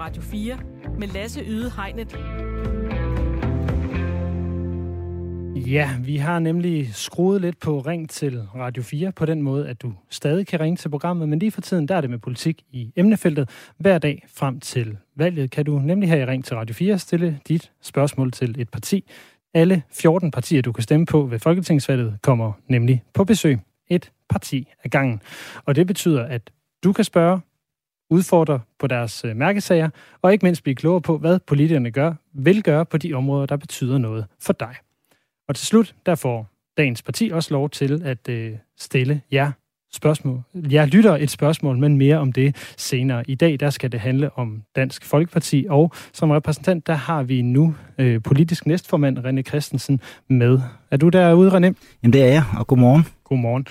Radio 4 med Lasse Yde Hegnet. Ja, vi har nemlig skruet lidt på ring til Radio 4 på den måde, at du stadig kan ringe til programmet, men lige for tiden, der er det med politik i emnefeltet. Hver dag frem til valget kan du nemlig her i Ring til Radio 4 stille dit spørgsmål til et parti. Alle 14 partier, du kan stemme på ved Folketingsvalget, kommer nemlig på besøg. Et parti ad gangen. Og det betyder, at du kan spørge, udfordre på deres øh, mærkesager, og ikke mindst blive klogere på, hvad politikerne gør, vil gøre på de områder, der betyder noget for dig. Og til slut, der får dagens parti også lov til at øh, stille jer spørgsmål. Jeg lytter et spørgsmål, men mere om det senere. I dag, der skal det handle om Dansk Folkeparti, og som repræsentant, der har vi nu øh, politisk næstformand René Christensen med. Er du derude, René? Jamen det er jeg, og godmorgen. Godmorgen.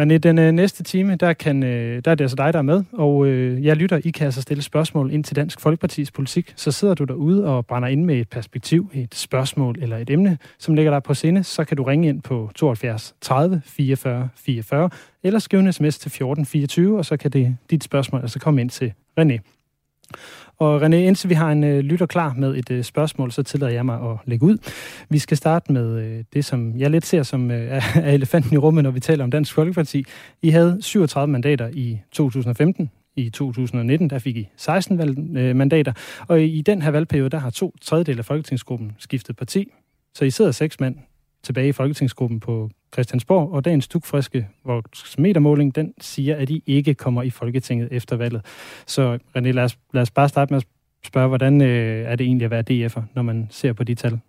René, den øh, næste time, der, kan, øh, der er det altså dig, der er med, og øh, jeg lytter, I kan altså stille spørgsmål ind til Dansk Folkepartis politik. Så sidder du derude og brænder ind med et perspektiv, et spørgsmål eller et emne, som ligger der på sinde, så kan du ringe ind på 72 30 44 44, eller skrive en sms til 14 24, og så kan det, dit spørgsmål altså komme ind til René. Og René, indtil vi har en øh, lytter klar med et øh, spørgsmål, så tillader jeg mig at lægge ud. Vi skal starte med øh, det, som jeg lidt ser som øh, er elefanten i rummet, når vi taler om Dansk Folkeparti. I havde 37 mandater i 2015. I 2019, der fik I 16 valg, øh, mandater. Og i den her valgperiode, der har to tredjedel af Folketingsgruppen skiftet parti. Så I sidder seks mand tilbage i Folketingsgruppen på Christiansborg, og dagens tukfriske voksmetermåling, den siger, at I ikke kommer i Folketinget efter valget. Så René, lad os, lad os bare starte med at spørge, hvordan øh, er det egentlig at være DF'er, når man ser på de tal?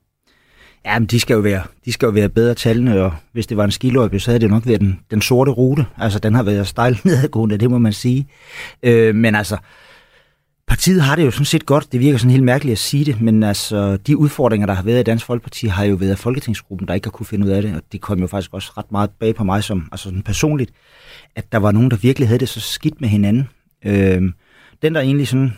Ja, men de skal jo være, de skal jo være bedre tallene, og hvis det var en skiløjpe, så havde det nok været den, den sorte rute. Altså, den har været stejl nedadgående, det må man sige. Øh, men altså, Partiet har det jo sådan set godt. Det virker sådan helt mærkeligt at sige det, men altså, de udfordringer, der har været i Dansk Folkeparti, har jo været af Folketingsgruppen, der ikke har kunne finde ud af det, og det kom jo faktisk også ret meget bag på mig som altså sådan personligt, at der var nogen, der virkelig havde det så skidt med hinanden. Øhm, den, der egentlig sådan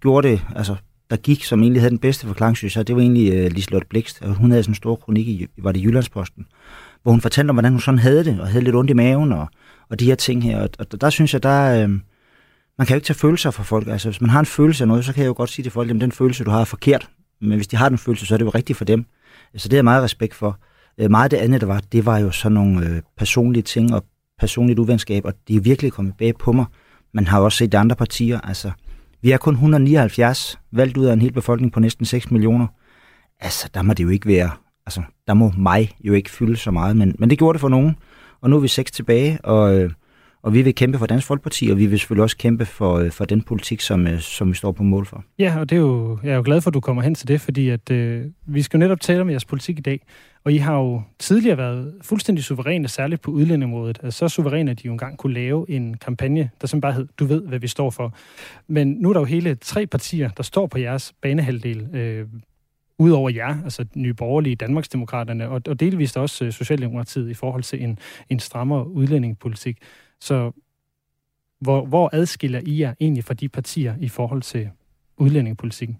gjorde det, altså der gik, som egentlig havde den bedste forklaring, synes jeg, det var egentlig øh, Liselotte Blikst. Og Hun havde sådan en stor kronik i, var det Jyllandsposten, hvor hun fortalte om, hvordan hun sådan havde det, og havde lidt ondt i maven, og, og de her ting her. Og, og der synes jeg, der, øh, man kan jo ikke tage følelser fra folk. Altså, hvis man har en følelse af noget, så kan jeg jo godt sige til folk, at den følelse, du har, er forkert. Men hvis de har den følelse, så er det jo rigtigt for dem. Så det er jeg meget respekt for. Øh, meget af det andet, der var, det var jo sådan nogle øh, personlige ting og personligt uvenskab, og de er virkelig kommet bag på mig. Man har jo også set de andre partier. Altså, vi er kun 179 valgt ud af en hel befolkning på næsten 6 millioner. Altså, der må det jo ikke være... Altså, der må mig jo ikke fylde så meget, men, men det gjorde det for nogen. Og nu er vi seks tilbage, og... Øh, og vi vil kæmpe for Dansk Folkeparti, og vi vil selvfølgelig også kæmpe for, øh, for den politik, som, øh, som vi står på mål for. Ja, og det er jo, jeg er jo glad for, at du kommer hen til det, fordi at, øh, vi skal jo netop tale om jeres politik i dag. Og I har jo tidligere været fuldstændig suveræne, særligt på udlændingområdet. Altså, så suveræne, at I jo engang kunne lave en kampagne, der som bare hed, du ved, hvad vi står for. Men nu er der jo hele tre partier, der står på jeres banehalvdel. Øh, Udover jer, altså Nye Borgerlige, Danmarksdemokraterne og, og delvist også øh, Socialdemokratiet i forhold til en, en strammere udlændingepolitik. Så hvor, hvor adskiller I jer egentlig fra de partier i forhold til udlændingepolitikken?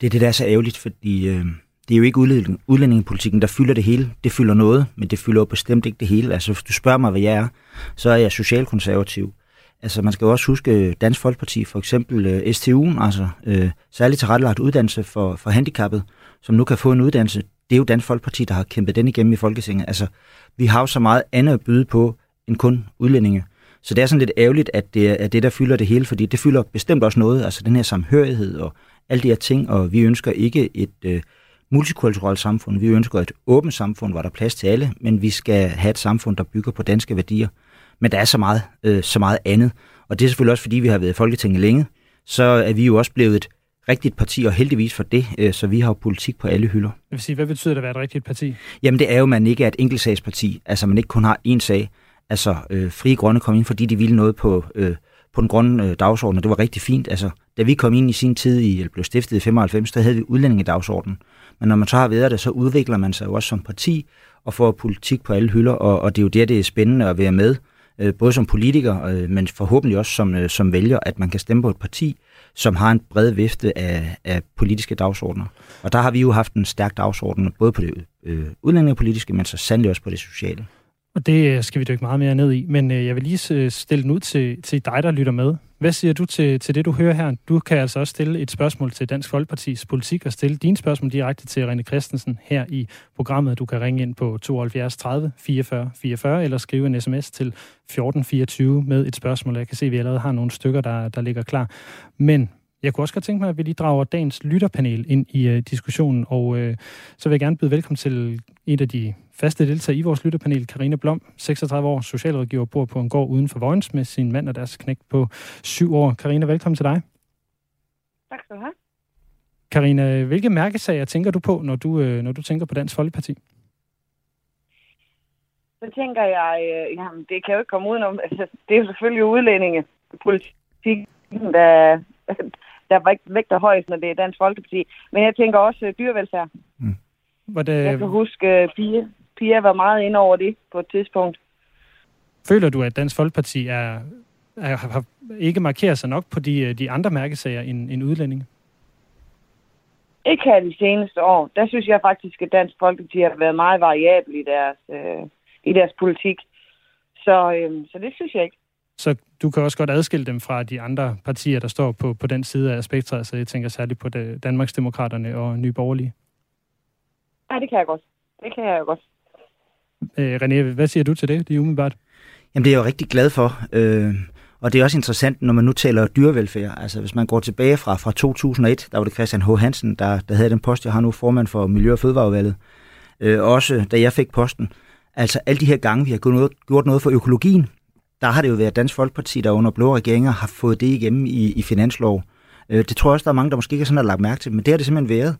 Det er det, der er så ærgerligt, fordi øh, det er jo ikke udlænding, udlændingepolitikken, der fylder det hele. Det fylder noget, men det fylder jo bestemt ikke det hele. Altså, hvis du spørger mig, hvad jeg er, så er jeg socialkonservativ. Altså, man skal jo også huske øh, Dansk Folkeparti, for eksempel øh, STU'en, altså øh, særligt tilrettelagt uddannelse for, for handicappet, som nu kan få en uddannelse. Det er jo Dansk Folkeparti, der har kæmpet den igennem i Folketinget. Altså, vi har jo så meget andet at byde på, end kun udlændinge. Så det er sådan lidt ærgerligt, at det er det, der fylder det hele, fordi det fylder bestemt også noget, altså den her samhørighed og alle de her ting, og vi ønsker ikke et øh, multikulturelt samfund, vi ønsker et åbent samfund, hvor der er plads til alle, men vi skal have et samfund, der bygger på danske værdier. Men der er så meget, øh, så meget andet, og det er selvfølgelig også, fordi vi har været i Folketinget længe, så er vi jo også blevet et rigtigt parti, og heldigvis for det, øh, så vi har jo politik på alle hylder. Jeg vil sige, hvad betyder det at være et rigtigt parti? Jamen det er jo, at man ikke er et enkeltsagsparti, altså man ikke kun har én sag, altså øh, Frie Grønne kom ind, fordi de ville noget på, øh, på den grønne øh, dagsorden, og det var rigtig fint. Altså, da vi kom ind i sin tid, i, eller blev stiftet i 95, der havde vi udlændingedagsordenen. Men når man så har været det, så udvikler man sig jo også som parti, og får politik på alle hylder, og, og det er jo der, det er spændende at være med, øh, både som politiker, øh, men forhåbentlig også som, øh, som vælger, at man kan stemme på et parti, som har en bred vifte af, af politiske dagsordner. Og der har vi jo haft en stærk dagsorden, både på det øh, udlændingepolitiske, men så sandelig også på det sociale. Og det øh, skal vi dykke meget mere ned i. Men øh, jeg vil lige øh, stille den ud til, til dig, der lytter med. Hvad siger du til, til det, du hører her? Du kan altså også stille et spørgsmål til Dansk Folkepartis politik og stille dine spørgsmål direkte til René Christensen her i programmet. Du kan ringe ind på 72 30 44 44 eller skrive en sms til 1424 med et spørgsmål. Jeg kan se, at vi allerede har nogle stykker, der, der ligger klar. Men jeg kunne også godt tænke mig, at vi lige drager dagens lytterpanel ind i uh, diskussionen, og uh, så vil jeg gerne byde velkommen til et af de faste deltagere i vores lytterpanel, Karine Blom, 36 år, socialrådgiver, bor på en gård uden for Vojens med sin mand og deres knæk på syv år. Karine, velkommen til dig. Tak skal du have. Karina, hvilke mærkesager tænker du på, når du, uh, når du tænker på Dansk Folkeparti? Så tænker jeg, øh, jamen, det kan jo ikke komme udenom. Altså, det er jo selvfølgelig udlændingepolitik, der, der vægter højst, når det er Dansk Folkeparti. Men jeg tænker også uh, dyrevelfærd. Mm. Var det... Jeg kan huske, uh, Pia, Pia var meget inde over det på et tidspunkt. Føler du, at Dansk Folkeparti er, er, har ikke markeret sig nok på de, øh, de andre mærkesager end, end udlændinge? Ikke her de seneste år. Der synes jeg faktisk, at Dansk Folkeparti har været meget variabel i deres, øh, i deres politik. Så, øh, så det synes jeg ikke. Så du kan også godt adskille dem fra de andre partier, der står på, på den side af spektret, så jeg tænker særligt på det, Danmarksdemokraterne og Nye Borgerlige. Ja, det kan jeg godt. Det kan jeg godt. Øh, René, hvad siger du til det, det er umiddelbart? Jamen, det er jeg jo rigtig glad for. Øh, og det er også interessant, når man nu taler dyrevelfærd. Altså, hvis man går tilbage fra, fra 2001, der var det Christian H. Hansen, der, der havde den post, jeg har nu formand for Miljø- og Fødevareudvalget. Øh, også da jeg fik posten. Altså, alle de her gange, vi har gjort noget, gjort noget for økologien, der har det jo været Dansk Folkeparti, der under blå regeringer har fået det igennem i, i finanslov. Øh, det tror jeg også, der er mange, der måske ikke sådan har lagt mærke til, men det har det simpelthen været.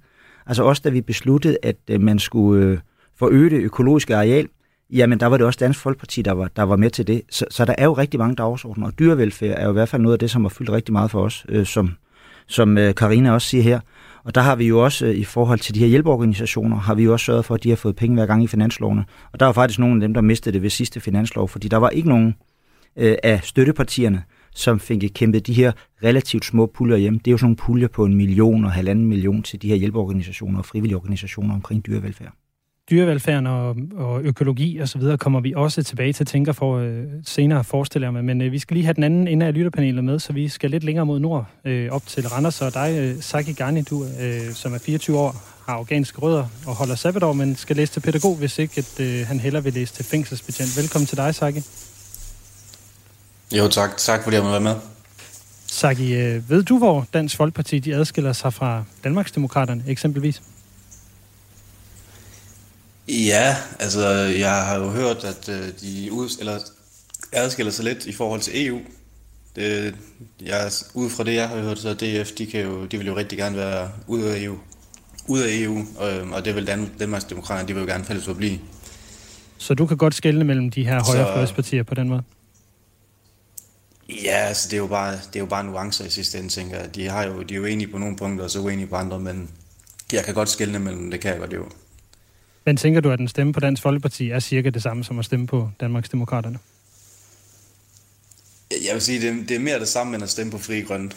Altså også da vi besluttede, at øh, man skulle øh, forøge det økologiske areal, jamen der var det også Dansk Folkeparti, der var, der var med til det. Så, så der er jo rigtig mange dagsordner, og dyrevelfærd er jo i hvert fald noget af det, som har fyldt rigtig meget for os, øh, som, som øh, Karina også siger her. Og der har vi jo også, øh, i forhold til de her hjælpeorganisationer, har vi jo også sørget for, at de har fået penge hver gang i finanslovene. Og der var faktisk nogle af dem, der mistede det ved sidste finanslov, fordi der var ikke nogen øh, af støttepartierne, som fik kæmpet de her relativt små puljer hjem. Det er jo sådan nogle puljer på en million og halvanden million til de her hjælpeorganisationer og frivillige organisationer omkring dyrevelfærd dyrevelfærden og, og økologi og så videre kommer vi også tilbage til tænker for øh, senere, forestiller mig. Men øh, vi skal lige have den anden ende af lytterpanelet med, så vi skal lidt længere mod nord, øh, op til Randers. Og dig, øh, Saki Garni, du, øh, som er 24 år, har afghanske rødder og holder sabbatår, men skal læse til pædagog, hvis ikke at, øh, han heller vil læse til fængselsbetjent. Velkommen til dig, Saki. Jo, tak. Tak fordi jeg må være med. Saki, øh, ved du, hvor Dansk Folkeparti de adskiller sig fra Danmarksdemokraterne eksempelvis? Ja, altså jeg har jo hørt, at øh, de ud, eller adskiller sig lidt i forhold til EU. Det, jeg, ud fra det, jeg har hørt, så DF, de, kan jo, de vil jo rigtig gerne være ud af EU. Ud af EU, og, og det vil Dan, Danmarks Demokrater, de vil jo gerne fælles forblive. Så du kan godt skelne mellem de her højrefløjspartier på den måde? Ja, altså det er jo bare, det er jo bare nuancer i sidste ende, tænker jeg. De, har jo, de er jo enige på nogle punkter, og så uenige på andre, men jeg kan godt skelne mellem, det kan jeg godt jo. Men tænker du, at en stemme på Dansk Folkeparti er cirka det samme som at stemme på Danmarks Demokraterne? Jeg vil sige, det er, det er mere det samme, end at stemme på Fri Grønne.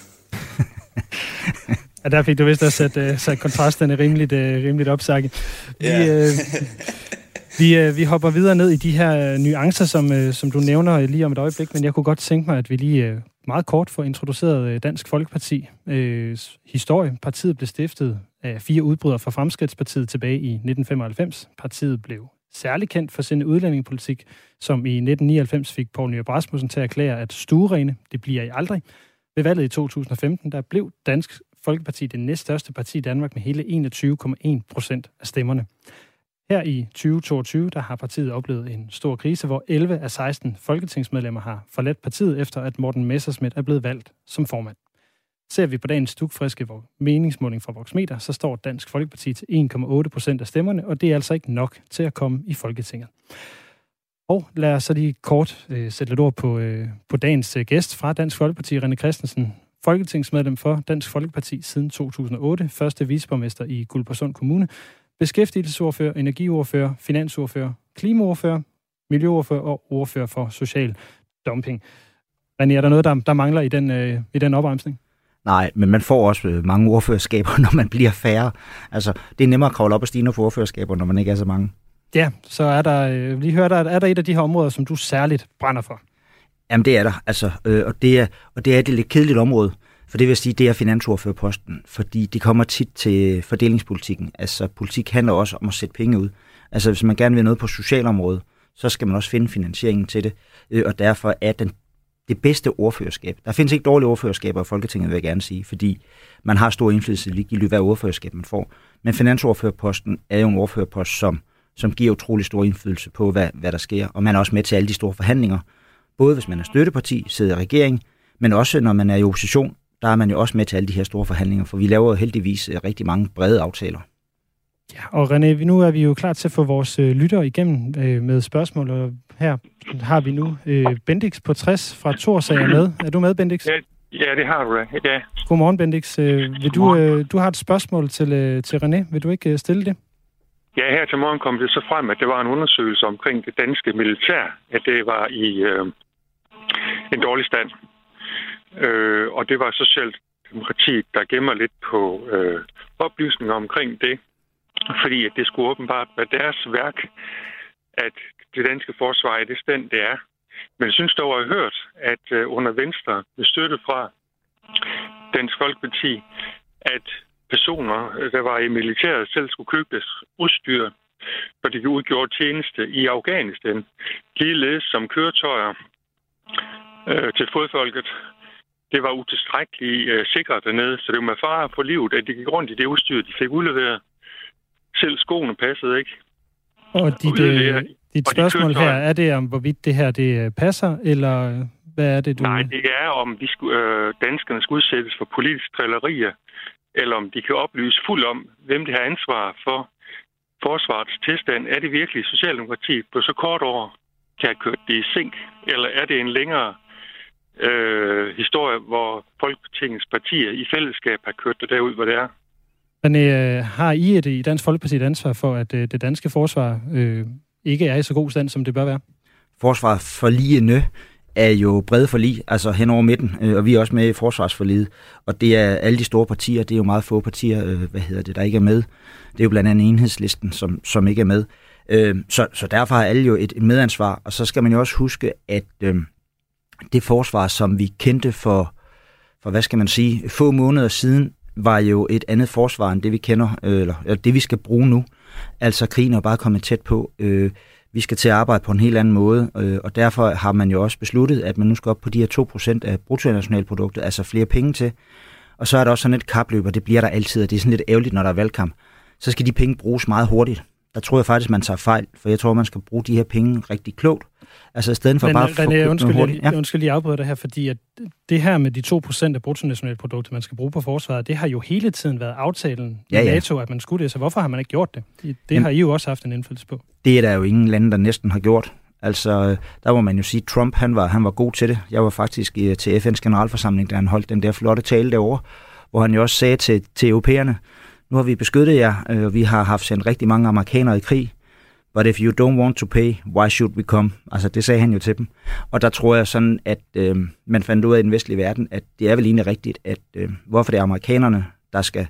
ja, der fik du vist også sat, uh, sat kontrasterne rimeligt, uh, rimeligt op, Saki. Vi, ja. uh, vi, øh, vi hopper videre ned i de her øh, nuancer, som, øh, som du nævner lige om et øjeblik, men jeg kunne godt tænke mig, at vi lige øh, meget kort får introduceret øh, Dansk Folkeparti. øh, historie. Partiet blev stiftet af fire udbrydere fra Fremskridtspartiet tilbage i 1995. Partiet blev særlig kendt for sin udlændingepolitik, som i 1999 fik Poul Nyrup Rasmussen til at erklære, at stuerene, det bliver I aldrig. Ved valget i 2015, der blev Dansk Folkeparti det næststørste parti i Danmark med hele 21,1 procent af stemmerne. Her i 2022, der har partiet oplevet en stor krise, hvor 11 af 16 folketingsmedlemmer har forladt partiet, efter at Morten Messersmith er blevet valgt som formand. Ser vi på dagens stukfriske meningsmåling fra Voxmeter, så står Dansk Folkeparti til 1,8 procent af stemmerne, og det er altså ikke nok til at komme i Folketinget. Og lad os så lige kort øh, sætte lidt ord på, øh, på dagens øh, gæst fra Dansk Folkeparti, René Christensen, folketingsmedlem for Dansk Folkeparti siden 2008, første viceborgmester i Guldborgsund Kommune, beskæftigelsesordfører, energiordfører, finansordfører, klimaordfører, miljøordfører og ordfører for social dumping. René, er der noget, der, der mangler i den, øh, i den opremsning? Nej, men man får også øh, mange ordførerskaber, når man bliver færre. Altså, det er nemmere at kravle op og stige på ordførerskaber, når man ikke er så mange. Ja, så er der, øh, lige høre, der, er der et af de her områder, som du særligt brænder for? Jamen det er der, altså, øh, og, det er, og det er et lidt kedeligt område, for det vil sige, det er finansordførerposten, fordi det kommer tit til fordelingspolitikken. Altså politik handler også om at sætte penge ud. Altså hvis man gerne vil noget på socialområdet, så skal man også finde finansieringen til det, øh, og derfor er den det bedste ordførerskab. Der findes ikke dårlige ordførerskaber i Folketinget, vil jeg gerne sige, fordi man har stor indflydelse ligegyldigt, hvad ordførerskab man får. Men finansordførerposten er jo en ordførerpost, som, som giver utrolig stor indflydelse på, hvad, hvad der sker, og man er også med til alle de store forhandlinger. Både hvis man er støtteparti, sidder i regering, men også når man er i opposition, der er man jo også med til alle de her store forhandlinger, for vi laver jo heldigvis øh, rigtig mange brede aftaler. Ja, og René, nu er vi jo klar til at få vores øh, lytter igennem øh, med spørgsmål, og her har vi nu øh, Bendix på 60 fra Torsager med. Er du med, Bendix? Ja, ja det har du da. Ja. Godmorgen, Bendix. Øh, vil du, øh, du har et spørgsmål til, øh, til René. Vil du ikke øh, stille det? Ja, her til morgen kom det så frem, at det var en undersøgelse omkring det danske militær, at det var i øh, en dårlig stand. Øh, og det var Socialdemokratiet, der gemmer lidt på øh, oplysninger omkring det, fordi at det skulle åbenbart være deres værk, at det danske forsvar er det stand, det er. Men jeg synes dog, at jeg har hørt, at øh, under Venstre, med støtte fra Dansk Folkeparti, at personer, der var i militæret, selv skulle købe deres udstyr, for de udgjorde tjeneste i Afghanistan. Ligeledes som køretøjer øh, til fodfolket. Det var utilstrækkeligt øh, sikret dernede, så det var med fare for livet, at de gik rundt i det udstyr, de fik udleveret. Selv skoene passede ikke. Og dit, øh, dit og spørgsmål her, er det om, hvorvidt det her det øh, passer, eller hvad er det, du... Nej, det er, om de skulle, øh, danskerne skal udsættes for politiske drillerier, eller om de kan oplyse fuldt om, hvem det har ansvar for forsvarets tilstand. Er det virkelig Socialdemokratiet på så kort år kan have kørt det i sink, eller er det en længere øh, historie, hvor Folketingets partier i fællesskab har kørt det derud, hvor det er? Men øh, har I et, i Dansk Folkeparti et ansvar for, at øh, det danske forsvar øh, ikke er i så god stand, som det bør være? Forsvar for lige er jo brede forlig, altså hen over midten, øh, og vi er også med i forsvarsforliget, og det er alle de store partier, det er jo meget få partier, øh, hvad hedder det, der ikke er med. Det er jo blandt andet enhedslisten, som, som ikke er med. Øh, så, så derfor har alle jo et, et medansvar, og så skal man jo også huske, at øh, det forsvar, som vi kendte for, for, hvad skal man sige, få måneder siden, var jo et andet forsvar end det, vi kender, øh, eller, eller det, vi skal bruge nu. Altså krigen er bare kommet tæt på. Øh, vi skal til at arbejde på en helt anden måde, øh, og derfor har man jo også besluttet, at man nu skal op på de her 2% af bruttonationalproduktet, altså flere penge til. Og så er der også sådan et kapløb, og det bliver der altid, og det er sådan lidt ærgerligt, når der er valgkamp. Så skal de penge bruges meget hurtigt. Der tror jeg faktisk, man tager fejl, for jeg tror, man skal bruge de her penge rigtig klogt. Altså i stedet for Men, bare at få undskyld, hurtigt. Ja. undskyld lige afbryde det her, fordi at det her med de 2% af bruttonationalproduktet, man skal bruge på forsvaret, det har jo hele tiden været aftalen ja, ja. i NATO, at man skulle det. Så hvorfor har man ikke gjort det? Det Jamen, har I jo også haft en indflydelse på. Det er der jo ingen lande, der næsten har gjort. Altså, der må man jo sige, at Trump han var, han var god til det. Jeg var faktisk i, til FN's generalforsamling, da han holdt den der flotte tale derovre, hvor han jo også sagde til, til europæerne, nu har vi beskyttet jer, øh, og vi har haft sendt rigtig mange amerikanere i krig. But if you don't want to pay, why should we come? Altså, det sagde han jo til dem. Og der tror jeg sådan, at øh, man fandt ud af i den vestlige verden, at det er vel egentlig rigtigt, at øh, hvorfor det er amerikanerne, der skal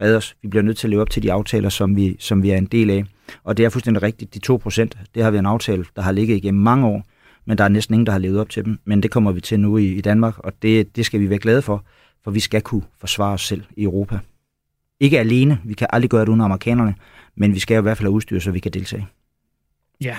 redde os. Vi bliver nødt til at leve op til de aftaler, som vi, som vi er en del af. Og det er fuldstændig rigtigt, de 2 procent, det har vi en aftale, der har ligget igennem mange år, men der er næsten ingen, der har levet op til dem. Men det kommer vi til nu i, i Danmark, og det, det skal vi være glade for, for vi skal kunne forsvare os selv i Europa. Ikke alene, vi kan aldrig gøre det uden amerikanerne, men vi skal i hvert fald have udstyr, så vi kan deltage. Ja,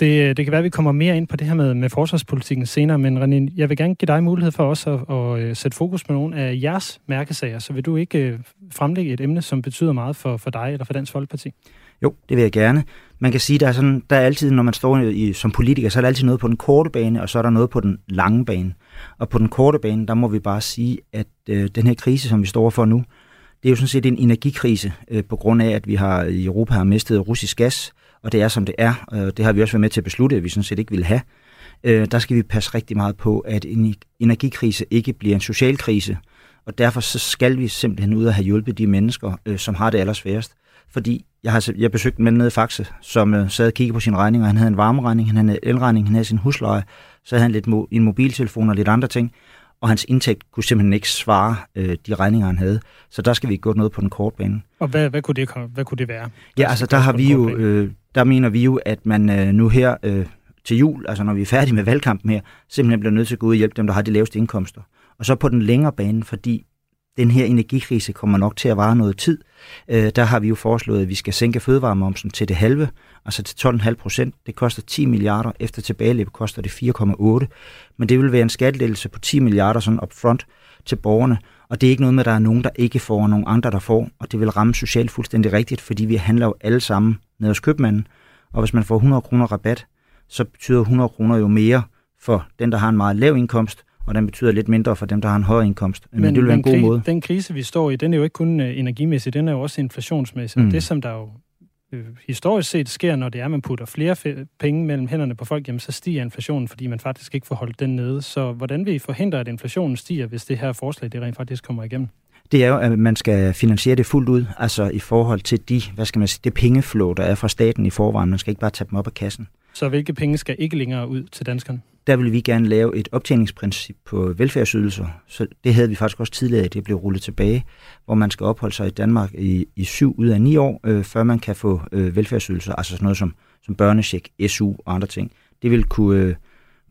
det, det kan være, at vi kommer mere ind på det her med, med forsvarspolitikken senere, men René, jeg vil gerne give dig mulighed for også at, at, at sætte fokus på nogle af jeres mærkesager, så vil du ikke uh, fremlægge et emne, som betyder meget for, for dig eller for Dansk Folkeparti? Jo, det vil jeg gerne. Man kan sige, der er, sådan, der er altid, når man står i, som politiker, så er der altid noget på den korte bane, og så er der noget på den lange bane. Og på den korte bane, der må vi bare sige, at øh, den her krise, som vi står for nu, det er jo sådan set en energikrise, øh, på grund af, at vi har i Europa har mistet russisk gas, og det er som det er. Øh, det har vi også været med til at beslutte, at vi sådan set ikke vil have. Øh, der skal vi passe rigtig meget på, at en e-, energikrise ikke bliver en social krise, og derfor så skal vi simpelthen ud og have hjulpet de mennesker, øh, som har det allersværest. Fordi jeg har jeg besøgt en mand nede i Faxe, som øh, sad og kiggede på sin regning, og han havde en varmeregning, han havde en elregning, han havde sin husleje, så havde han lidt mo- en mobiltelefon og lidt andre ting og hans indtægt kunne simpelthen ikke svare øh, de regninger, han havde. Så der skal vi gå noget på den korte bane. Og hvad, hvad, kunne, det, hvad kunne det være? Ja, altså der har vi jo, øh, der mener vi jo, at man øh, nu her øh, til jul, altså når vi er færdige med valgkampen her, simpelthen bliver nødt til at gå ud og hjælpe dem, der har de laveste indkomster. Og så på den længere bane, fordi den her energikrise kommer nok til at vare noget tid. Øh, der har vi jo foreslået, at vi skal sænke fødevaremomsen til det halve, altså til 12,5 procent. Det koster 10 milliarder, efter tilbageløb koster det 4,8. Men det vil være en skattelettelse på 10 milliarder sådan upfront til borgerne. Og det er ikke noget med, at der er nogen, der ikke får, og nogen andre, der får. Og det vil ramme socialt fuldstændig rigtigt, fordi vi handler jo alle sammen ned hos købmanden. Og hvis man får 100 kroner rabat, så betyder 100 kroner jo mere for den, der har en meget lav indkomst, og den betyder lidt mindre for dem, der har en høj indkomst. Men, men det vil være en god måde. Den krise, vi står i, den er jo ikke kun uh, energimæssig, den er jo også inflationsmæssig. Mm. Det, som der jo uh, historisk set sker, når det er, at man putter flere penge mellem hænderne på folk, jamen så stiger inflationen, fordi man faktisk ikke får holdt den nede. Så hvordan vil I forhindre, at inflationen stiger, hvis det her forslag det rent faktisk kommer igennem? det er jo, at man skal finansiere det fuldt ud, altså i forhold til de, hvad skal man sige, det pengeflow, der er fra staten i forvejen. Man skal ikke bare tage dem op af kassen. Så hvilke penge skal ikke længere ud til danskerne? Der vil vi gerne lave et optjeningsprincip på velfærdsydelser. Så det havde vi faktisk også tidligere, det blev rullet tilbage, hvor man skal opholde sig i Danmark i, i syv ud af ni år, øh, før man kan få øh, velfærdsydelser, altså sådan noget som, som børnecheck, SU og andre ting. Det vil kunne, øh,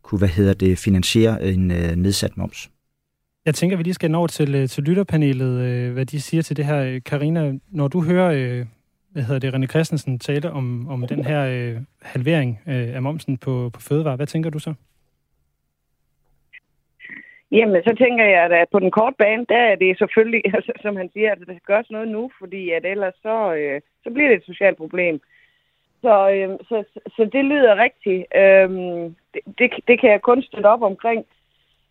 kunne hvad hedder det, finansiere en øh, nedsat moms. Jeg tænker, vi lige skal nå til, øh, til lytterpanelet, øh, hvad de siger til det her. Øh, Karina, når du hører øh, hvad hedder det, René Christensen tale om, om den her øh, halvering øh, af momsen på, på fødevare. Hvad tænker du så? Jamen, så tænker jeg, at på den korte bane, der er det selvfølgelig, altså, som han siger, at der skal gøres noget nu, fordi at ellers så, øh, så bliver det et socialt problem. Så, øh, så, så det lyder rigtigt. Øh, det, det, det kan jeg kun støtte op omkring.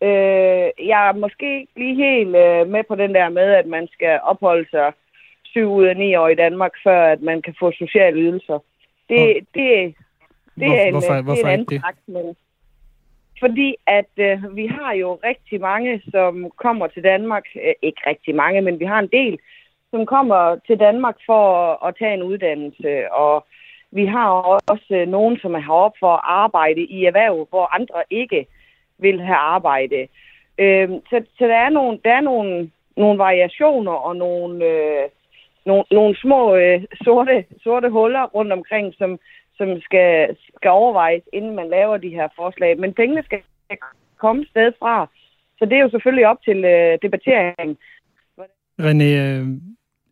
Øh, jeg er måske ikke lige helt øh, med på den der med, at man skal opholde sig syv ud af ni år i Danmark, før at man kan få sociale ydelser. Det, Hvor, det, det, det er en, hvorfor, det er en anden det? men fordi at øh, vi har jo rigtig mange, som kommer til Danmark, øh, ikke rigtig mange, men vi har en del, som kommer til Danmark for at, at tage en uddannelse, og vi har også øh, nogen, som er heroppe for at arbejde i erhverv, hvor andre ikke vil have arbejde. Øh, så, så der er nogle, der er nogle, nogle variationer og nogle, øh, nogle, nogle små øh, sorte, sorte huller rundt omkring, som, som skal, skal overvejes, inden man laver de her forslag. Men pengene skal komme sted fra. Så det er jo selvfølgelig op til øh, debatteringen. René, øh,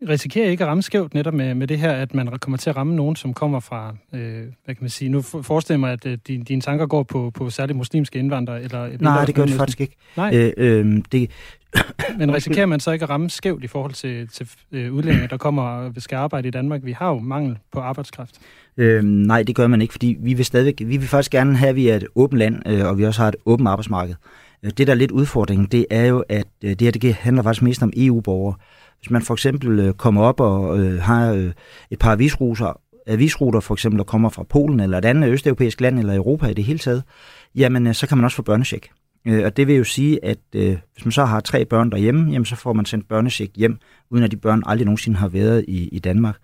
risikerer ikke at ramme skævt netop med, med det her, at man kommer til at ramme nogen, som kommer fra, øh, hvad kan man sige, nu forestiller mig, at øh, din, dine tanker går på, på særligt muslimske indvandrere? Eller, Nej, det gør det faktisk ikke. Nej. Øh, øh, det... Men risikerer man så ikke at ramme skævt i forhold til, til øh, udlændinge, der kommer og skal arbejde i Danmark? Vi har jo mangel på arbejdskraft. Øh, nej, det gør man ikke, fordi vi vil stadigvæk, vi vil faktisk gerne have, at vi er et åbent land, øh, og vi også har et åbent arbejdsmarked. Øh, det, der er lidt udfordringen, det er jo, at øh, det her det handler faktisk mest om EU-borgere. Hvis man for eksempel øh, kommer op og øh, har øh, et par avisruser, avisruter for eksempel, der kommer fra Polen eller et andet østeuropæisk land eller Europa i det hele taget, jamen øh, så kan man også få børnecheck. Øh, og det vil jo sige, at øh, hvis man så har tre børn derhjemme, jamen så får man sendt børnecheck hjem, uden at de børn aldrig nogensinde har været i, i Danmark.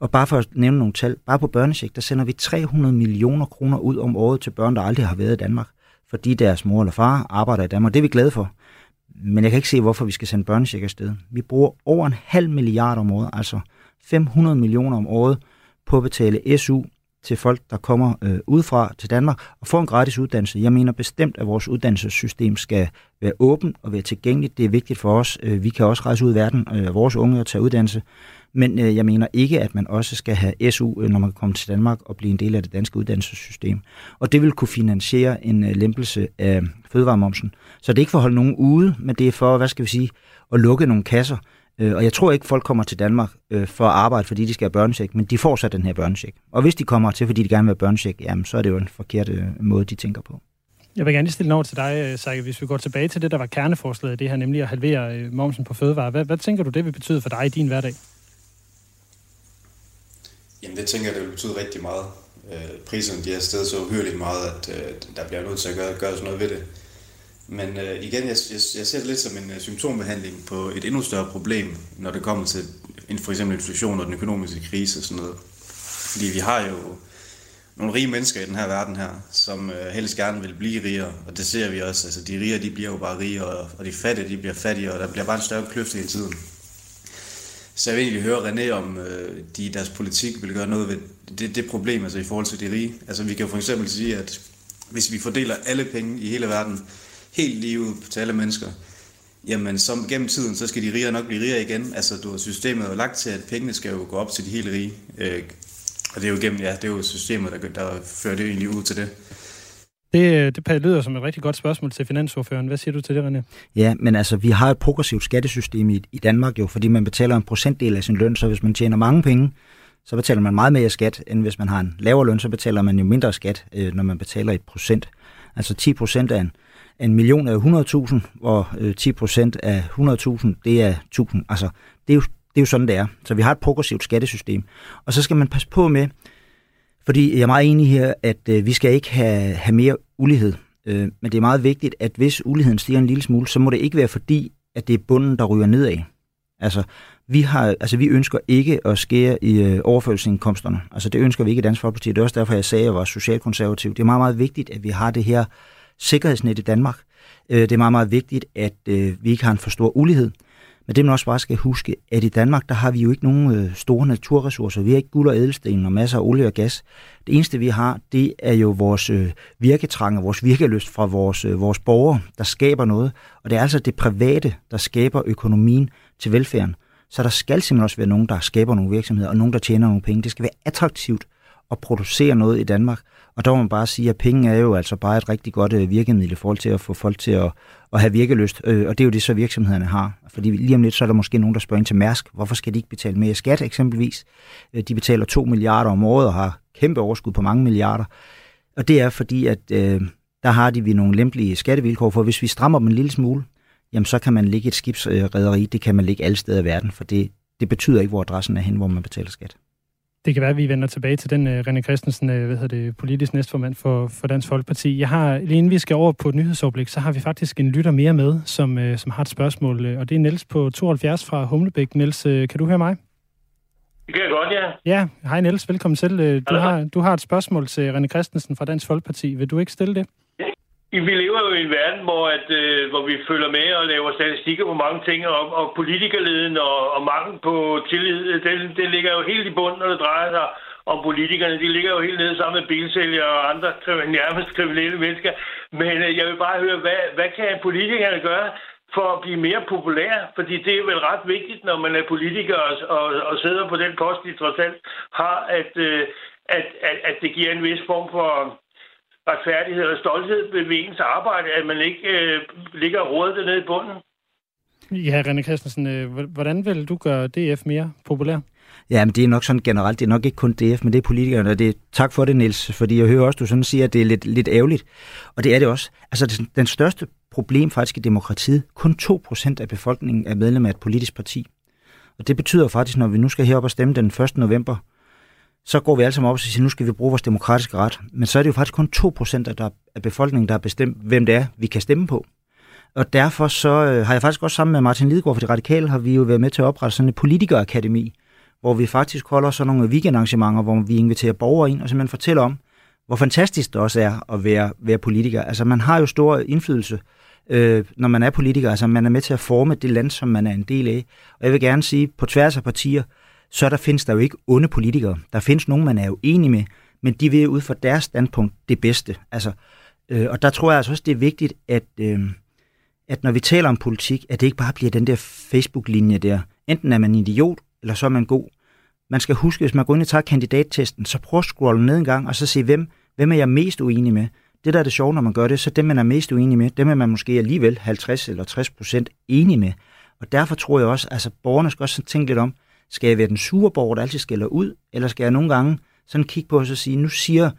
Og bare for at nævne nogle tal, bare på børnecheck, der sender vi 300 millioner kroner ud om året til børn, der aldrig har været i Danmark, fordi deres mor eller far arbejder i Danmark. Det er vi glade for. Men jeg kan ikke se, hvorfor vi skal sende børnecheck afsted. Vi bruger over en halv milliard om året, altså 500 millioner om året, på at betale SU til folk, der kommer øh, udefra til Danmark og får en gratis uddannelse. Jeg mener bestemt, at vores uddannelsessystem skal være åbent og være tilgængeligt. Det er vigtigt for os. Øh, vi kan også rejse ud i verden, øh, vores unge, og tage uddannelse. Men øh, jeg mener ikke, at man også skal have SU, øh, når man kommer til Danmark og blive en del af det danske uddannelsessystem. Og det vil kunne finansiere en øh, lempelse af fødevaremomsen. Så det er ikke for at holde nogen ude, men det er for, hvad skal vi sige, at lukke nogle kasser. Øh, og jeg tror ikke, folk kommer til Danmark øh, for at arbejde, fordi de skal have børnecheck, men de får så den her børnecheck. Og hvis de kommer til, fordi de gerne vil have børnecheck, jamen, så er det jo en forkert øh, måde, de tænker på. Jeg vil gerne lige stille over til dig, øh, Sakke, hvis vi går tilbage til det, der var kerneforslaget, det her nemlig at halvere øh, momsen på fødevarer. Hvad, hvad tænker du, det vil betyde for dig i din hverdag? Jamen det tænker jeg, det vil betyde rigtig meget. Øh, priserne de er stedet så uhyrligt meget, at øh, der bliver nødt til at gøre, gøre sådan noget ved det. Men øh, igen, jeg, jeg, jeg ser det lidt som en øh, symptombehandling på et endnu større problem, når det kommer til en, for eksempel inflation og den økonomiske krise og sådan noget. Fordi vi har jo nogle rige mennesker i den her verden her, som øh, helst gerne vil blive rigere, og det ser vi også. Altså, de rige, de bliver jo bare rigere, og, og de fattige, de bliver fattigere, og der bliver bare en større kløft hele tiden. Så jeg vil egentlig høre René, om øh, de deres politik vil gøre noget ved det, det problem, altså i forhold til de rige. Altså vi kan jo for eksempel sige, at hvis vi fordeler alle penge i hele verden, helt lige ud til alle mennesker, jamen som gennem tiden, så skal de rige nok blive rigere igen. Altså du har systemet jo lagt til, at pengene skal jo gå op til de helt rige. Øh, og det er jo gennem, ja, det er jo systemet, der, der fører det egentlig ud til det. Det, øh, det lyder som et rigtig godt spørgsmål til finansordføreren. Hvad siger du til det, René? Ja, men altså, vi har et progressivt skattesystem i, i Danmark jo, fordi man betaler en procentdel af sin løn, så hvis man tjener mange penge, så betaler man meget mere skat, end hvis man har en lavere løn, så betaler man jo mindre skat, øh, når man betaler et procent. Altså 10 procent af en, en million er 100.000, og øh, 10 procent af 100.000, det er 1000. Altså, det er, jo, det er jo sådan, det er. Så vi har et progressivt skattesystem. Og så skal man passe på med, fordi jeg er meget enig her, at øh, vi skal ikke have, have mere ulighed. Øh, men det er meget vigtigt, at hvis uligheden stiger en lille smule, så må det ikke være fordi, at det er bunden, der ryger nedad. Altså, vi, har, altså, vi ønsker ikke at skære i øh, overførselsindkomsterne. Altså, det ønsker vi ikke i Dansk Folkeparti. Det er også derfor, jeg sagde, at jeg var socialkonservativ. Det er meget, meget vigtigt, at vi har det her sikkerhedsnet i Danmark. Øh, det er meget, meget vigtigt, at øh, vi ikke har en for stor ulighed. Men det man også bare skal huske, at i Danmark, der har vi jo ikke nogen øh, store naturressourcer. Vi har ikke guld og ædelsten og masser af olie og gas. Det eneste, vi har, det er jo vores øh, virketrang og vores virkeløst fra vores, øh, vores borgere, der skaber noget. Og det er altså det private, der skaber økonomien til velfærden. Så der skal simpelthen også være nogen, der skaber nogle virksomheder, og nogen, der tjener nogle penge. Det skal være attraktivt at producere noget i Danmark. Og der må man bare sige, at penge er jo altså bare et rigtig godt øh, virkemiddel i forhold til at få folk til at, at have virkeløst. Øh, og det er jo det, så virksomhederne har. Fordi lige om lidt, så er der måske nogen, der spørger ind til Mærsk. Hvorfor skal de ikke betale mere skat eksempelvis? Øh, de betaler 2 milliarder om året og har kæmpe overskud på mange milliarder. Og det er fordi, at øh, der har de vi nogle lempelige skattevilkår, for hvis vi strammer dem en lille smule, jamen så kan man ligge et skibsrederi, det kan man ligge alle steder i verden, for det, det betyder ikke, hvor adressen er hen, hvor man betaler skat. Det kan være, at vi vender tilbage til den uh, René Christensen, uh, hvad hedder det, politisk næstformand for, for Dansk Folkeparti. Jeg har, lige inden vi skal over på et nyhedsoverblik, så har vi faktisk en lytter mere med, som, uh, som har et spørgsmål, uh, og det er Niels på 72 fra Humlebæk. Niels, uh, kan du høre mig? Det kan jeg godt, ja. Ja, hej Niels, velkommen til. Du har, du har et spørgsmål til René Christensen fra Dansk Folkeparti. Vil du ikke stille det? Vi lever jo i en verden, hvor, at, øh, hvor vi følger med og laver statistikker på mange ting, og, og politikerleden og, og mangel på tillid, øh, det, det ligger jo helt i bunden, når det drejer sig om politikerne. De ligger jo helt nede sammen med bilsælgere og andre nærmest kriminelle mennesker. Men øh, jeg vil bare høre, hvad, hvad kan politikerne gøre for at blive mere populære? Fordi det er vel ret vigtigt, når man er politiker og, og, og sidder på den post, de trods alt har, at, øh, at, at, at det giver en vis form for retfærdighed og stolthed ved ens arbejde, at man ikke øh, ligger og råder det nede i bunden. Ja, René Christensen, øh, hvordan vil du gøre DF mere populær? Ja, men det er nok sådan generelt. Det er nok ikke kun DF, men det er politikerne. Og det er, tak for det, Niels, fordi jeg hører også, du sådan siger, at det er lidt, lidt ærgerligt. Og det er det også. Altså, den største problem faktisk i demokratiet, kun 2% af befolkningen er medlem af et politisk parti. Og det betyder faktisk, når vi nu skal herop og stemme den 1. november, så går vi alle sammen op og siger, nu skal vi bruge vores demokratiske ret. Men så er det jo faktisk kun 2% af, der, af befolkningen, der har bestemt, hvem det er, vi kan stemme på. Og derfor så øh, har jeg faktisk også sammen med Martin Lidegaard fra De Radikale, har vi jo været med til at oprette sådan et politikerakademi, hvor vi faktisk holder sådan nogle weekendarrangementer, hvor vi inviterer borgere ind og simpelthen fortæller om, hvor fantastisk det også er at være, være politiker. Altså man har jo stor indflydelse, øh, når man er politiker. Altså man er med til at forme det land, som man er en del af. Og jeg vil gerne sige, på tværs af partier, så der findes der jo ikke onde politikere. Der findes nogen, man er jo enig med, men de vil ud fra deres standpunkt det bedste. Altså, øh, og der tror jeg altså også, det er vigtigt, at, øh, at når vi taler om politik, at det ikke bare bliver den der Facebook-linje der. Enten er man idiot, eller så er man god. Man skal huske, hvis man går ind og tager kandidattesten, så prøv at scrolle ned en gang, og så se, hvem, hvem er jeg mest uenig med. Det, der er det sjove, når man gør det, så dem, man er mest uenig med, dem er man måske alligevel 50 eller 60 procent enig med. Og derfor tror jeg også, altså borgerne skal også tænke lidt om, skal jeg være den sure borger, der altid skælder ud, eller skal jeg nogle gange sådan kigge på os og sige, nu siger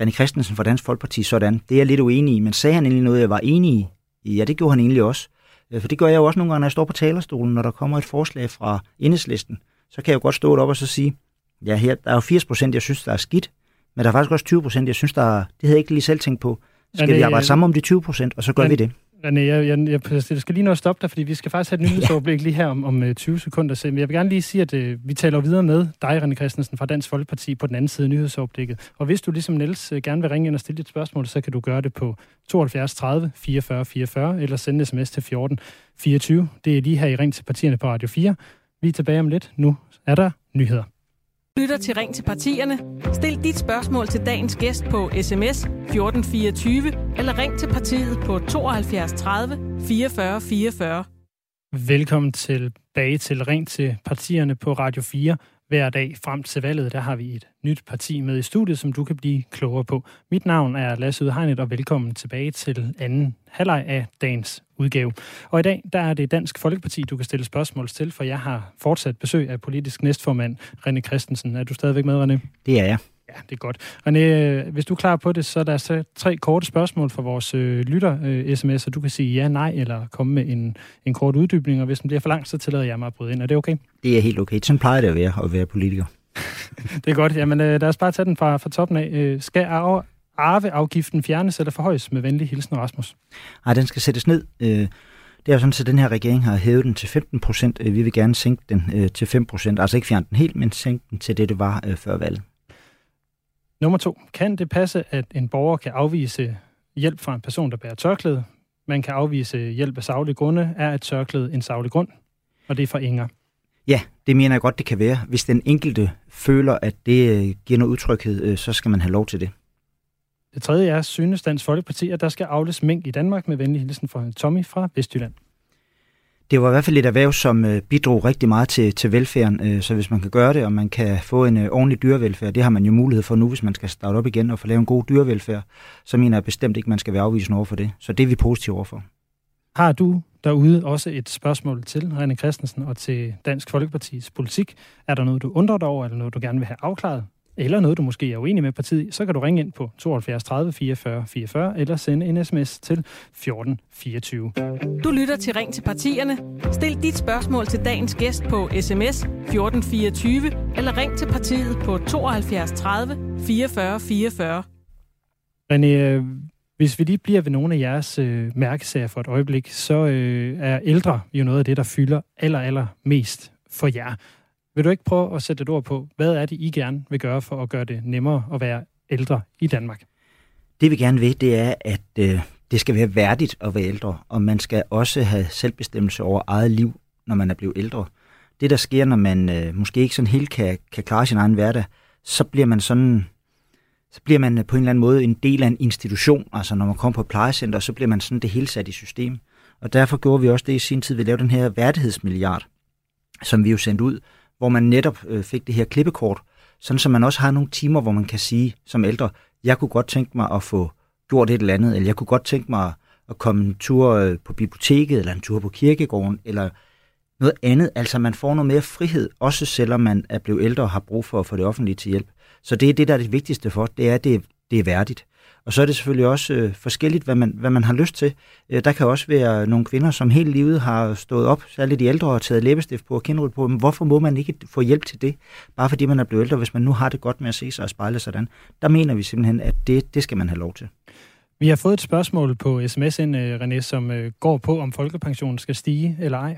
René Christensen fra Dansk Folkeparti sådan, det er jeg lidt uenig i, men sagde han egentlig noget, jeg var enig i? Ja, det gjorde han egentlig også. Øh, for det gør jeg jo også nogle gange, når jeg står på talerstolen, når der kommer et forslag fra enhedslisten. Så kan jeg jo godt stå op og så sige, ja, her, der er jo 80 procent, jeg synes, der er skidt, men der er faktisk også 20 procent, jeg synes, der er, det havde jeg ikke lige selv tænkt på. Skal det, vi arbejde sammen om de 20 procent, og så gør men, vi det. René, jeg, jeg, jeg, jeg skal lige nå at stoppe dig, fordi vi skal faktisk have et nyhedsoverblik lige her om, om 20 sekunder. Så jeg vil gerne lige sige, at uh, vi taler videre med dig, René Christensen fra Dansk Folkeparti, på den anden side af nyhedsoverblikket. Og hvis du ligesom Niels uh, gerne vil ringe ind og stille dit spørgsmål, så kan du gøre det på 72 30 44 44, eller sende sms til 14 24. Det er lige her i Ring til partierne på Radio 4. Vi er tilbage om lidt. Nu er der nyheder lytter til Ring til partierne. Stil dit spørgsmål til dagens gæst på sms 1424 eller ring til partiet på 72 30 44 44. Velkommen tilbage til Ring til partierne på Radio 4. Hver dag frem til valget, der har vi et nyt parti med i studiet, som du kan blive klogere på. Mit navn er Lasse Udhegnet, og velkommen tilbage til anden halvleg af dagens udgave. Og i dag, der er det Dansk Folkeparti, du kan stille spørgsmål til, for jeg har fortsat besøg af politisk næstformand René Christensen. Er du stadigvæk med, René? Det er jeg. Ja, det er godt. René, hvis du er klar på det, så er der så tre korte spørgsmål fra vores øh, lytter-sms, øh, så du kan sige ja, nej, eller komme med en, en kort uddybning, og hvis den bliver for lang, så tillader jeg mig at bryde ind. Er det okay? Det er helt okay. Sådan plejer det at være, at være politiker. det er godt. Jamen, øh, lad os bare tage den fra, fra toppen af. Øh, skal arveafgiften fjernes eller forhøjes med venlig hilsen, Rasmus? Nej, den skal sættes ned. Øh, det er jo sådan, at den her regering har hævet den til 15 procent. Øh, vi vil gerne sænke den øh, til 5 procent. Altså ikke fjerne den helt, men sænke den til det, det var øh, før valget. Nummer to. Kan det passe, at en borger kan afvise hjælp fra en person, der bærer tørklæde? Man kan afvise hjælp af savlige grunde. Er et tørklæde en savlig grund? Og det er fra Inger. Ja, det mener jeg godt, det kan være. Hvis den enkelte føler, at det øh, giver noget utryghed, øh, så skal man have lov til det. Det tredje er, synes Dansk Folkeparti, at der skal afles mink i Danmark med venlig hilsen fra Tommy fra Vestjylland det var i hvert fald et erhverv, som øh, bidrog rigtig meget til, til velfærden, øh, så hvis man kan gøre det, og man kan få en øh, ordentlig dyrevelfærd, det har man jo mulighed for nu, hvis man skal starte op igen og få lavet en god dyrevelfærd, så mener jeg bestemt ikke, man skal være afvisen over for det. Så det er vi positive overfor. Har du derude også et spørgsmål til René Christensen og til Dansk Folkepartis politik? Er der noget, du undrer dig over, eller noget, du gerne vil have afklaret? Eller noget, du måske er uenig med partiet, så kan du ringe ind på 72 30 44 44 eller sende en sms til 14 24. Du lytter til Ring til partierne. Stil dit spørgsmål til dagens gæst på sms 14 24 eller ring til partiet på 72 30 44 44. René, øh, hvis vi lige bliver ved nogle af jeres øh, mærkesager for et øjeblik, så øh, er ældre jo noget af det, der fylder aller, aller mest for jer. Vil du ikke prøve at sætte et ord på, hvad er det, I gerne vil gøre for at gøre det nemmere at være ældre i Danmark? Det vi gerne vil, det er, at øh, det skal være værdigt at være ældre, og man skal også have selvbestemmelse over eget liv, når man er blevet ældre. Det, der sker, når man øh, måske ikke sådan helt kan, kan klare sin egen hverdag, så bliver man sådan så bliver man øh, på en eller anden måde en del af en institution. Altså når man kommer på et plejecenter, så bliver man sådan det hele sat i system. Og derfor gjorde vi også det i sin tid, vi lavede den her værdighedsmilliard, som vi jo sendte ud, hvor man netop øh, fik det her klippekort, sådan så man også har nogle timer, hvor man kan sige som ældre, jeg kunne godt tænke mig at få gjort et eller andet, eller jeg kunne godt tænke mig at komme en tur øh, på biblioteket, eller en tur på kirkegården, eller noget andet. Altså man får noget mere frihed, også selvom man er blevet ældre og har brug for at få det offentlige til hjælp. Så det er det, der er det vigtigste for, det er, at det, det er værdigt. Og så er det selvfølgelig også øh, forskelligt, hvad man, hvad man har lyst til. Øh, der kan også være nogle kvinder, som hele livet har stået op, særligt de ældre, og taget læbestift på og kindrud på. Men hvorfor må man ikke få hjælp til det? Bare fordi man er blevet ældre, hvis man nu har det godt med at se sig og spejle sådan. Der mener vi simpelthen, at det, det skal man have lov til. Vi har fået et spørgsmål på sms ind, øh, René, som øh, går på, om folkepensionen skal stige eller ej.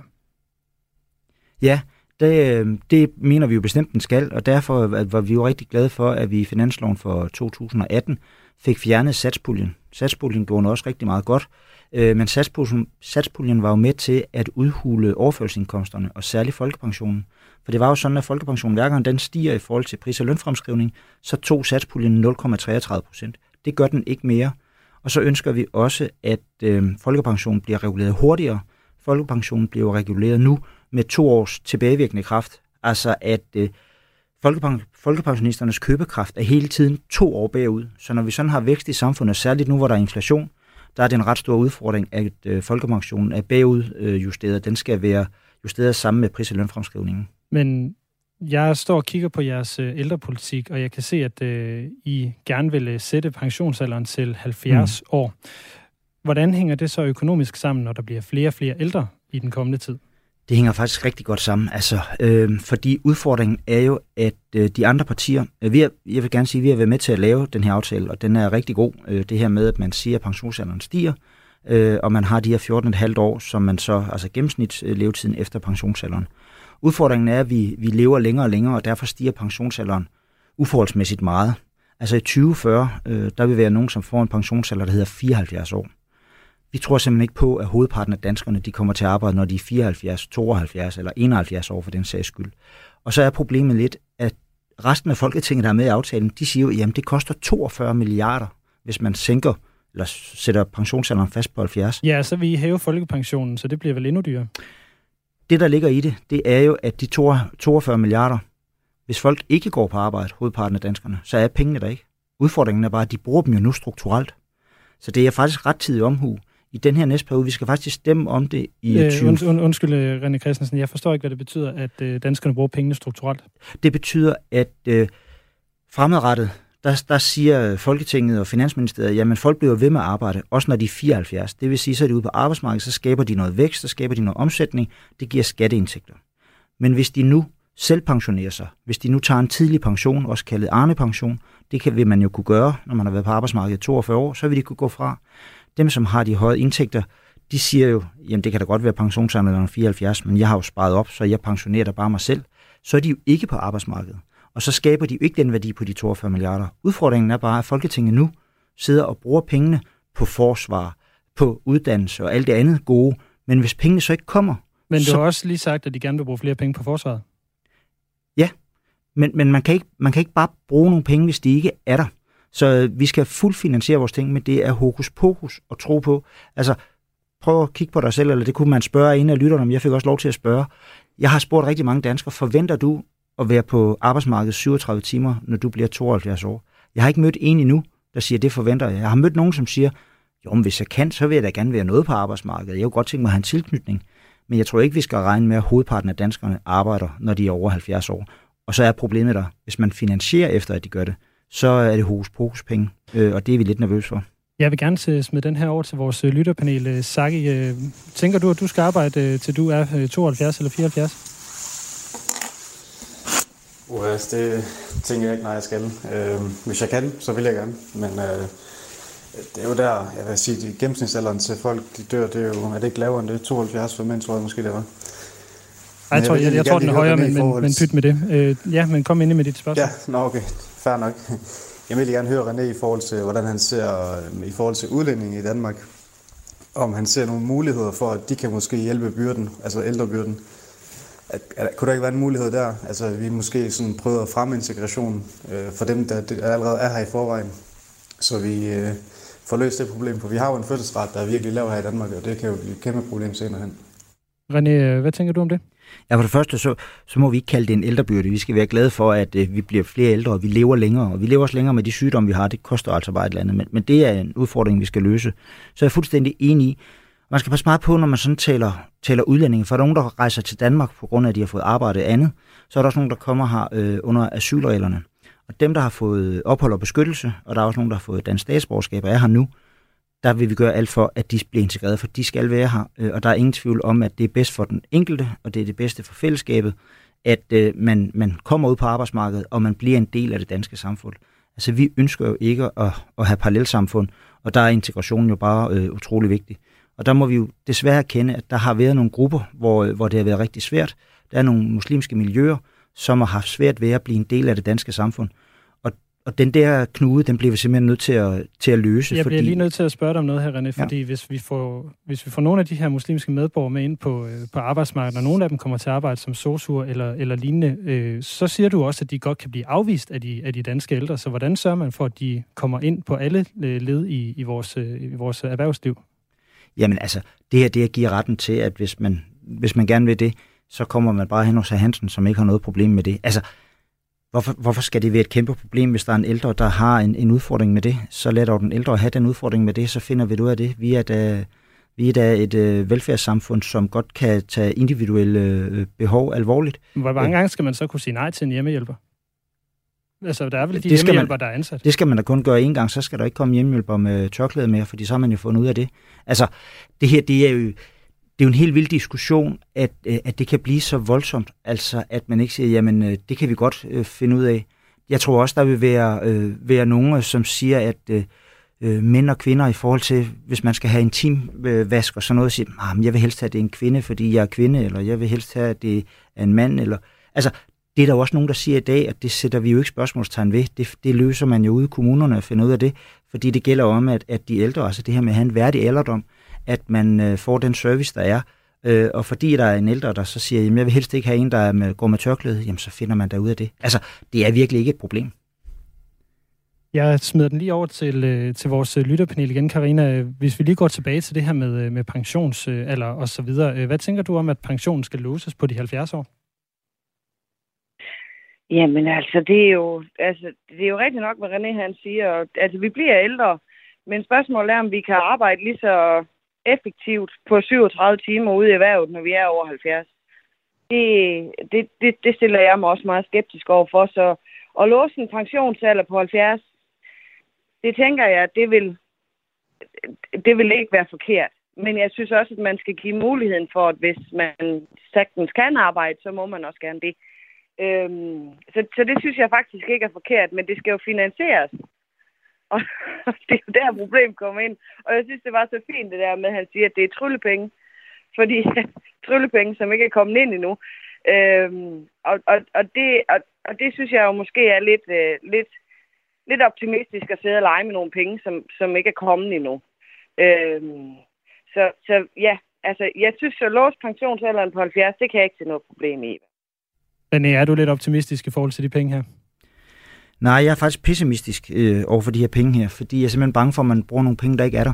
Ja, det, øh, det mener vi jo bestemt, den skal, og derfor var vi jo rigtig glade for, at vi i finansloven for 2018 fik fjernet satspuljen. Satspuljen gjorde også rigtig meget godt, øh, men satspuljen, satspuljen var jo med til at udhule overførselsindkomsterne, og særligt folkepensionen. For det var jo sådan, at folkepensionen, hver gang den stiger i forhold til pris- og lønfremskrivning, så tog satspuljen 0,33 procent. Det gør den ikke mere. Og så ønsker vi også, at øh, folkepensionen bliver reguleret hurtigere. Folkepensionen bliver reguleret nu med to års tilbagevirkende kraft. Altså at øh, folkepensionisternes købekraft er hele tiden to år bagud. Så når vi sådan har vækst i samfundet, særligt nu, hvor der er inflation, der er det en ret stor udfordring, at øh, folkepensionen er bagudjusteret. Den skal være justeret sammen med pris- og lønfremskrivningen. Men jeg står og kigger på jeres øh, ældrepolitik, og jeg kan se, at øh, I gerne vil øh, sætte pensionsalderen til 70 mm. år. Hvordan hænger det så økonomisk sammen, når der bliver flere og flere ældre i den kommende tid? Det hænger faktisk rigtig godt sammen, altså, øh, fordi udfordringen er jo, at øh, de andre partier, øh, vi er, jeg vil gerne sige, at vi har været med til at lave den her aftale, og den er rigtig god. Øh, det her med, at man siger, at pensionsalderen stiger, øh, og man har de her 14,5 år, som man så, altså gennemsnitslevetiden øh, efter pensionsalderen. Udfordringen er, at vi, vi lever længere og længere, og derfor stiger pensionsalderen uforholdsmæssigt meget. Altså i 2040, øh, der vil være nogen, som får en pensionsalder, der hedder 74 år. Vi tror simpelthen ikke på, at hovedparten af danskerne de kommer til at arbejde, når de er 74, 72 eller 71 år for den sags skyld. Og så er problemet lidt, at resten af Folketinget, der er med i aftalen, de siger jo, at det koster 42 milliarder, hvis man sænker eller sætter pensionsalderen fast på 70. Ja, så vil I hæve folkepensionen, så det bliver vel endnu dyrere? Det, der ligger i det, det er jo, at de 42 milliarder, hvis folk ikke går på arbejde, hovedparten af danskerne, så er pengene der ikke. Udfordringen er bare, at de bruger dem jo nu strukturelt. Så det er faktisk ret tidig omhu i den her næste periode. Vi skal faktisk stemme om det i øh, 20... Und, und, undskyld, øh, René Christensen. Jeg forstår ikke, hvad det betyder, at øh, danskerne bruger pengene strukturelt. Det betyder, at øh, fremadrettet, der, der siger Folketinget og Finansministeriet, jamen folk bliver ved med at arbejde, også når de er 74. Det vil sige, så er de ude på arbejdsmarkedet, så skaber de noget vækst, så skaber de noget omsætning, det giver skatteindtægter. Men hvis de nu selv pensionerer sig, hvis de nu tager en tidlig pension, også kaldet Arne-pension, det kan, vil man jo kunne gøre, når man har været på arbejdsmarkedet i 42 år, så vil de kunne gå fra. Dem, som har de høje indtægter, de siger jo, jamen det kan da godt være pensionsalderen 74, men jeg har jo sparet op, så jeg pensionerer da bare mig selv. Så er de jo ikke på arbejdsmarkedet. Og så skaber de jo ikke den værdi på de 42 milliarder. Udfordringen er bare, at Folketinget nu sidder og bruger pengene på forsvar, på uddannelse og alt det andet gode. Men hvis pengene så ikke kommer... Men du så... har også lige sagt, at de gerne vil bruge flere penge på forsvaret. Ja, men, men man, kan ikke, man kan ikke bare bruge nogle penge, hvis de ikke er der. Så vi skal fuldfinansiere vores ting, men det er hokus pokus at tro på. Altså, prøv at kigge på dig selv, eller det kunne man spørge en af lytterne om. Jeg fik også lov til at spørge. Jeg har spurgt rigtig mange danskere, forventer du at være på arbejdsmarkedet 37 timer, når du bliver 72 år? Jeg har ikke mødt en endnu, der siger, det forventer jeg. Jeg har mødt nogen, som siger, jo, men hvis jeg kan, så vil jeg da gerne være noget på arbejdsmarkedet. Jeg kunne godt tænke mig at have en tilknytning. Men jeg tror ikke, vi skal regne med, at hovedparten af danskerne arbejder, når de er over 70 år. Og så er problemet der, hvis man finansierer efter, at de gør det, så er det hos pokus penge, øh, og det er vi lidt nervøse for. Jeg vil gerne smide den her over til vores øh, lytterpanel. Øh, Saki, tænker du, at du skal arbejde til du er 72 eller 74? Uh, det tænker jeg ikke, nej, jeg skal. Øh, hvis jeg kan, så vil jeg gerne. Men øh, det er jo der, jeg vil sige, at gennemsnitsalderen til folk, de dør, det er jo, er det ikke lavere end det? 72 for mænd, tror jeg måske, det var. Ej, jeg, tror, jeg, jeg, jeg tror, den er højere, men, men, men pyt med det. Øh, ja, men kom ind med dit spørgsmål. Ja, nå, okay. Fair nok. Jeg vil gerne høre René i forhold til, hvordan han ser i forhold til udlændinge i Danmark. Om han ser nogle muligheder for, at de kan måske hjælpe byrden, altså ældrebyrden. At, at, kunne der ikke være en mulighed der? Altså, vi måske sådan prøver at fremme integration øh, for dem, der, der allerede er her i forvejen. Så vi øh, får løst det problem, for vi har jo en fødselsret, der er virkelig lav her i Danmark, og det kan jo blive et kæmpe problem senere hen. René, øh, hvad tænker du om det? Ja, for det første, så, så må vi ikke kalde det en ældrebyrde. Vi skal være glade for, at øh, vi bliver flere ældre, og vi lever længere. Og vi lever også længere med de sygdomme, vi har. Det koster altså bare et eller andet. Men, men det er en udfordring, vi skal løse. Så jeg er fuldstændig enig i. Man skal passe meget på, når man sådan taler, taler udlændinge. For der er nogen, der rejser til Danmark på grund af, at de har fået arbejde andet. Så er der også nogen, der kommer her øh, under asylreglerne. Og dem, der har fået ophold og beskyttelse, og der er også nogen, der har fået dansk statsborgerskab og er her nu, der vil vi gøre alt for, at de bliver integreret, for de skal være her. Øh, og der er ingen tvivl om, at det er bedst for den enkelte, og det er det bedste for fællesskabet, at øh, man, man kommer ud på arbejdsmarkedet, og man bliver en del af det danske samfund. Altså, vi ønsker jo ikke at, at have parallelsamfund, og der er integrationen jo bare øh, utrolig vigtig. Og der må vi jo desværre kende, at der har været nogle grupper, hvor, øh, hvor det har været rigtig svært. Der er nogle muslimske miljøer, som har haft svært ved at blive en del af det danske samfund. Og den der knude, den bliver vi simpelthen nødt til at, til at løse. Jeg fordi... bliver lige nødt til at spørge dig om noget her, René, fordi ja. hvis, vi får, hvis vi får nogle af de her muslimske medborgere med ind på, øh, på arbejdsmarkedet, og nogle af dem kommer til at arbejde som sosuer eller, eller lignende, øh, så siger du også, at de godt kan blive afvist af de, af de danske ældre. Så hvordan sørger man for, at de kommer ind på alle øh, led i, i, vores, øh, i vores erhvervsliv? Jamen altså, det her det her giver retten til, at hvis man, hvis man gerne vil det, så kommer man bare hen hos Hansen, som ikke har noget problem med det. Altså, Hvorfor, hvorfor skal det være et kæmpe problem, hvis der er en ældre, der har en, en udfordring med det? Så lad dog den ældre have den udfordring med det, så finder vi ud af det. Vi er da, vi er da et øh, velfærdssamfund, som godt kan tage individuelle øh, behov alvorligt. Hvor mange gange skal man så kunne sige nej til en hjemmehjælper? Altså, der er vel de det hjemmehjælper, man, der er ansat? Det skal man da kun gøre en gang, så skal der ikke komme hjemmehjælper med tørklæde mere, fordi så har man jo fundet ud af det. Altså, det her, det er jo det er jo en helt vild diskussion, at, øh, at det kan blive så voldsomt, altså at man ikke siger, jamen øh, det kan vi godt øh, finde ud af. Jeg tror også, der vil være, øh, være nogen, øh, som siger, at øh, mænd og kvinder i forhold til, hvis man skal have intim øh, vask og sådan noget, siger, ah, sige, jeg vil helst have, at det er en kvinde, fordi jeg er kvinde, eller jeg vil helst have, at det er en mand, eller... Altså, det er der jo også nogen, der siger i dag, at det sætter vi jo ikke spørgsmålstegn ved. Det, det løser man jo ude i kommunerne at finde ud af det, fordi det gælder om, at, at de ældre, altså det her med at have en værdig alderdom, at man øh, får den service, der er. Øh, og fordi der er en ældre, der så siger, at jeg vil helst ikke have en, der med, går med tørklæde, jamen så finder man der ud af det. Altså, det er virkelig ikke et problem. Jeg smider den lige over til, øh, til vores lytterpanel igen, Karina. Hvis vi lige går tilbage til det her med, øh, med pensionsalder og så videre. Hvad tænker du om, at pensionen skal låses på de 70 år? Jamen altså, det er jo, altså, det er jo rigtigt nok, hvad René han siger. Altså, vi bliver ældre, men spørgsmålet er, om vi kan arbejde lige så effektivt på 37 timer ude i erhvervet, når vi er over 70. Det, det, det, det stiller jeg mig også meget skeptisk over for. Så at låse en pensionsalder på 70, det tænker jeg, det vil, det vil ikke være forkert. Men jeg synes også, at man skal give muligheden for, at hvis man sagtens kan arbejde, så må man også gerne det. Øhm, så, så det synes jeg faktisk ikke er forkert, men det skal jo finansieres. Og det er der, problemet kommer ind. Og jeg synes, det var så fint det der med, at han siger, at det er tryllepenge. Fordi tryllepenge, som ikke er kommet ind endnu. Øhm, og, og, og, det, og, og det synes jeg jo måske er lidt, øh, lidt, lidt optimistisk at sidde og lege med nogle penge, som, som ikke er kommet endnu. Øhm, så, så ja, altså jeg synes, at låst pensionsalderen på 70, det kan jeg ikke se noget problem i. René, er du lidt optimistisk i forhold til de penge her? Nej, jeg er faktisk pessimistisk øh, over for de her penge her, fordi jeg er simpelthen bange for, at man bruger nogle penge, der ikke er der.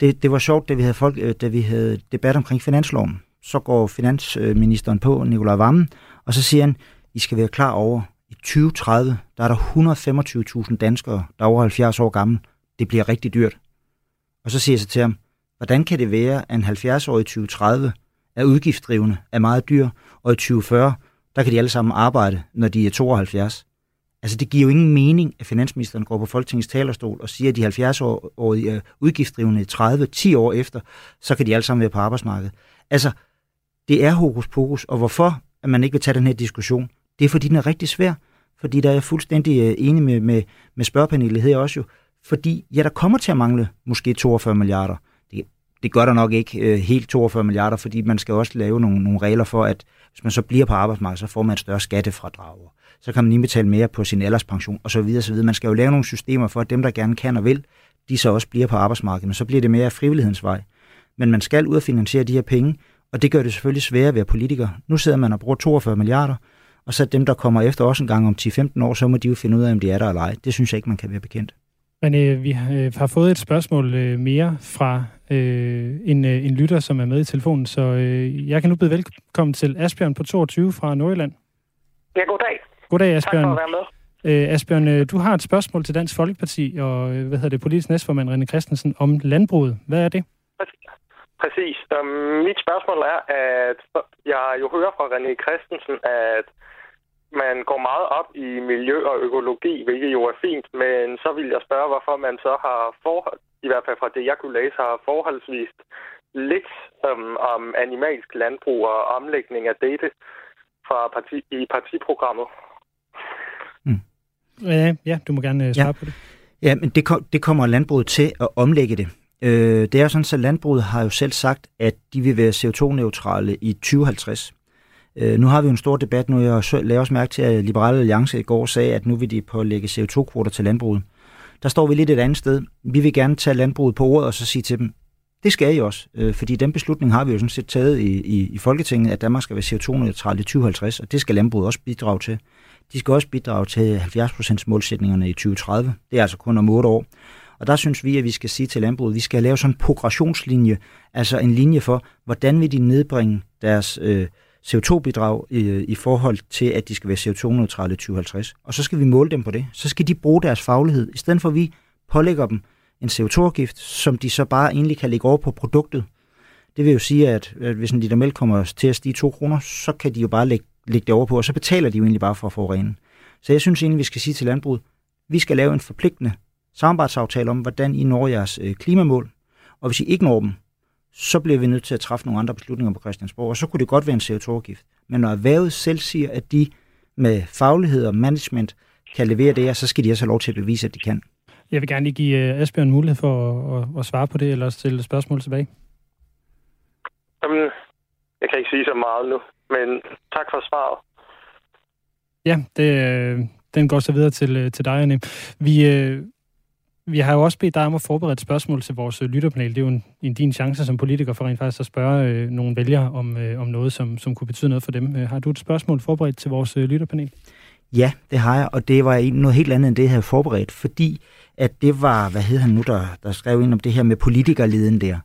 Det, det var sjovt, da vi havde, folk, øh, da vi havde debat omkring finansloven. Så går finansministeren på, Nikolaj Vammen, og så siger han, I skal være klar over, i 2030, der er der 125.000 danskere, der er over 70 år gamle. Det bliver rigtig dyrt. Og så siger jeg så til ham, hvordan kan det være, at en 70-årig i 2030 er udgiftsdrivende, er meget dyr, og i 2040, der kan de alle sammen arbejde, når de er 72. Altså, det giver jo ingen mening, at finansministeren går på Folketingets talerstol og siger, at de 70-årige udgiftsdrivende 30, 10 år efter, så kan de alle sammen være på arbejdsmarkedet. Altså, det er hokus pokus, og hvorfor at man ikke vil tage den her diskussion, det er fordi, den er rigtig svær. Fordi der er jeg fuldstændig øh, enig med, med, med spørgepanelet her også jo. Fordi, ja, der kommer til at mangle måske 42 milliarder. Det, det gør der nok ikke øh, helt 42 milliarder, fordi man skal også lave nogle, nogle regler for, at hvis man så bliver på arbejdsmarkedet, så får man et større skattefradrag. Så kan man indbetale mere på sin alderspension osv. videre. Man skal jo lave nogle systemer for, at dem, der gerne kan og vil, de så også bliver på arbejdsmarkedet. Men så bliver det mere af frivillighedens vej. Men man skal ud og finansiere de her penge, og det gør det selvfølgelig sværere at være politiker. Nu sidder man og bruger 42 milliarder, og så dem, der kommer efter os en gang om 10-15 år, så må de jo finde ud af, om de er der eller ej. Det synes jeg ikke, man kan være bekendt. Men øh, vi øh, har fået et spørgsmål øh, mere fra øh, en, øh, en lytter, som er med i telefonen, så øh, jeg kan nu byde velkommen til Asbjørn på 22 fra Nordjylland. Ja, goddag. Goddag, Asbjørn. Tak for at være med. Øh, Asbjørn, øh, du har et spørgsmål til Dansk Folkeparti og øh, hvad hedder det, politisk næstformand René Christensen om landbruget. Hvad er det? Præcis. Um, mit spørgsmål er, at jeg jo hører fra René Christensen, at man går meget op i miljø og økologi, hvilket jo er fint, men så vil jeg spørge, hvorfor man så har forhold, i hvert fald fra det, jeg kunne læse, har forholdsvis lidt um, om animalsk landbrug og omlægning af dette fra parti, i partiprogrammet. Ja, ja, du må gerne øh, svare ja. på det. Ja, men det, kom, det kommer landbruget til at omlægge det. Øh, det er jo sådan, at landbruget har jo selv sagt, at de vil være CO2-neutrale i 2050. Øh, nu har vi jo en stor debat nu, jeg laver også mærke til, at Liberale Alliance i går sagde, at nu vil de pålægge CO2-kvoter til landbruget. Der står vi lidt et andet sted. Vi vil gerne tage landbruget på ordet og så sige til dem, det skal I også, øh, fordi den beslutning har vi jo sådan set taget i, i, i Folketinget, at Danmark skal være CO2-neutral i 2050, og det skal landbruget også bidrage til. De skal også bidrage til 70% målsætningerne i 2030. Det er altså kun om 8 år. Og der synes vi, at vi skal sige til landbruget, at vi skal lave sådan en progressionslinje, altså en linje for, hvordan vil de nedbringe deres øh, CO2-bidrag i, i forhold til, at de skal være CO2-neutrale i 2050. Og så skal vi måle dem på det. Så skal de bruge deres faglighed, i stedet for at vi pålægger dem en CO2-afgift, som de så bare egentlig kan lægge over på produktet. Det vil jo sige, at, at hvis en liter mælk kommer til at stige 2 kroner, så kan de jo bare lægge, lægge det over på, og så betaler de jo egentlig bare for at forurene. Så jeg synes egentlig, vi skal sige til landbruget, vi skal lave en forpligtende samarbejdsaftale om, hvordan I når jeres øh, klimamål, og hvis I ikke når dem, så bliver vi nødt til at træffe nogle andre beslutninger på Christiansborg, og så kunne det godt være en CO2-afgift. Men når erhvervet selv siger, at de med faglighed og management kan levere det her, så skal de også have lov til at bevise, at de kan. Jeg vil gerne lige give øh, Asbjørn mulighed for at, at, at svare på det, eller stille spørgsmål tilbage. Jamen, jeg kan ikke sige så meget nu, men tak for svaret. Ja, det, øh, den går så videre til, øh, til dig, Anne. Vi, vi har jo også bedt dig om at forberede et spørgsmål til vores lytterpanel. Det er jo en, en din chance som politiker for rent faktisk at spørge øh, nogle vælgere om, øh, om noget, som, som kunne betyde noget for dem. har du et spørgsmål forberedt til vores øh, lytterpanel? Ja, det har jeg, og det var noget helt andet end det, jeg havde forberedt, fordi at det var, hvad hed han nu, der, der skrev ind om det her med politikerleden der.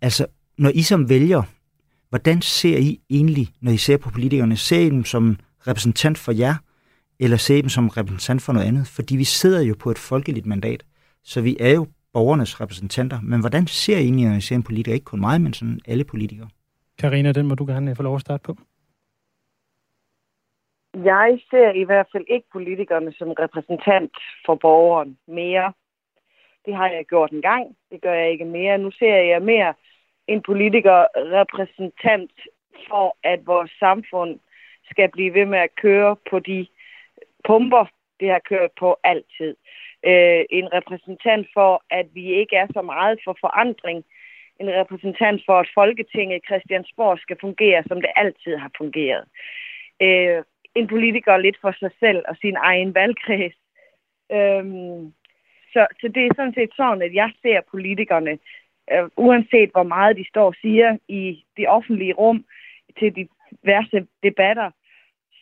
Altså, når I som vælger, hvordan ser I egentlig, når I ser på politikerne, ser I dem som repræsentant for jer, eller ser I dem som repræsentant for noget andet? Fordi vi sidder jo på et folkeligt mandat, så vi er jo borgernes repræsentanter. Men hvordan ser I egentlig, når I ser en politiker? Ikke kun mig, men sådan alle politikere. Karina, den må du gerne øh, få lov at starte på. Jeg ser i hvert fald ikke politikerne som repræsentant for borgeren mere. Det har jeg gjort en gang. Det gør jeg ikke mere. Nu ser jeg mere en politiker repræsentant for, at vores samfund skal blive ved med at køre på de pumper, det har kørt på altid. Øh, en repræsentant for, at vi ikke er så meget for forandring. En repræsentant for, at Folketinget Christiansborg skal fungere, som det altid har fungeret. Øh, en politiker lidt for sig selv og sin egen valgkreds. Øhm, så, så det er sådan set sådan, at jeg ser politikerne, øh, uanset hvor meget de står og siger i det offentlige rum til de diverse debatter,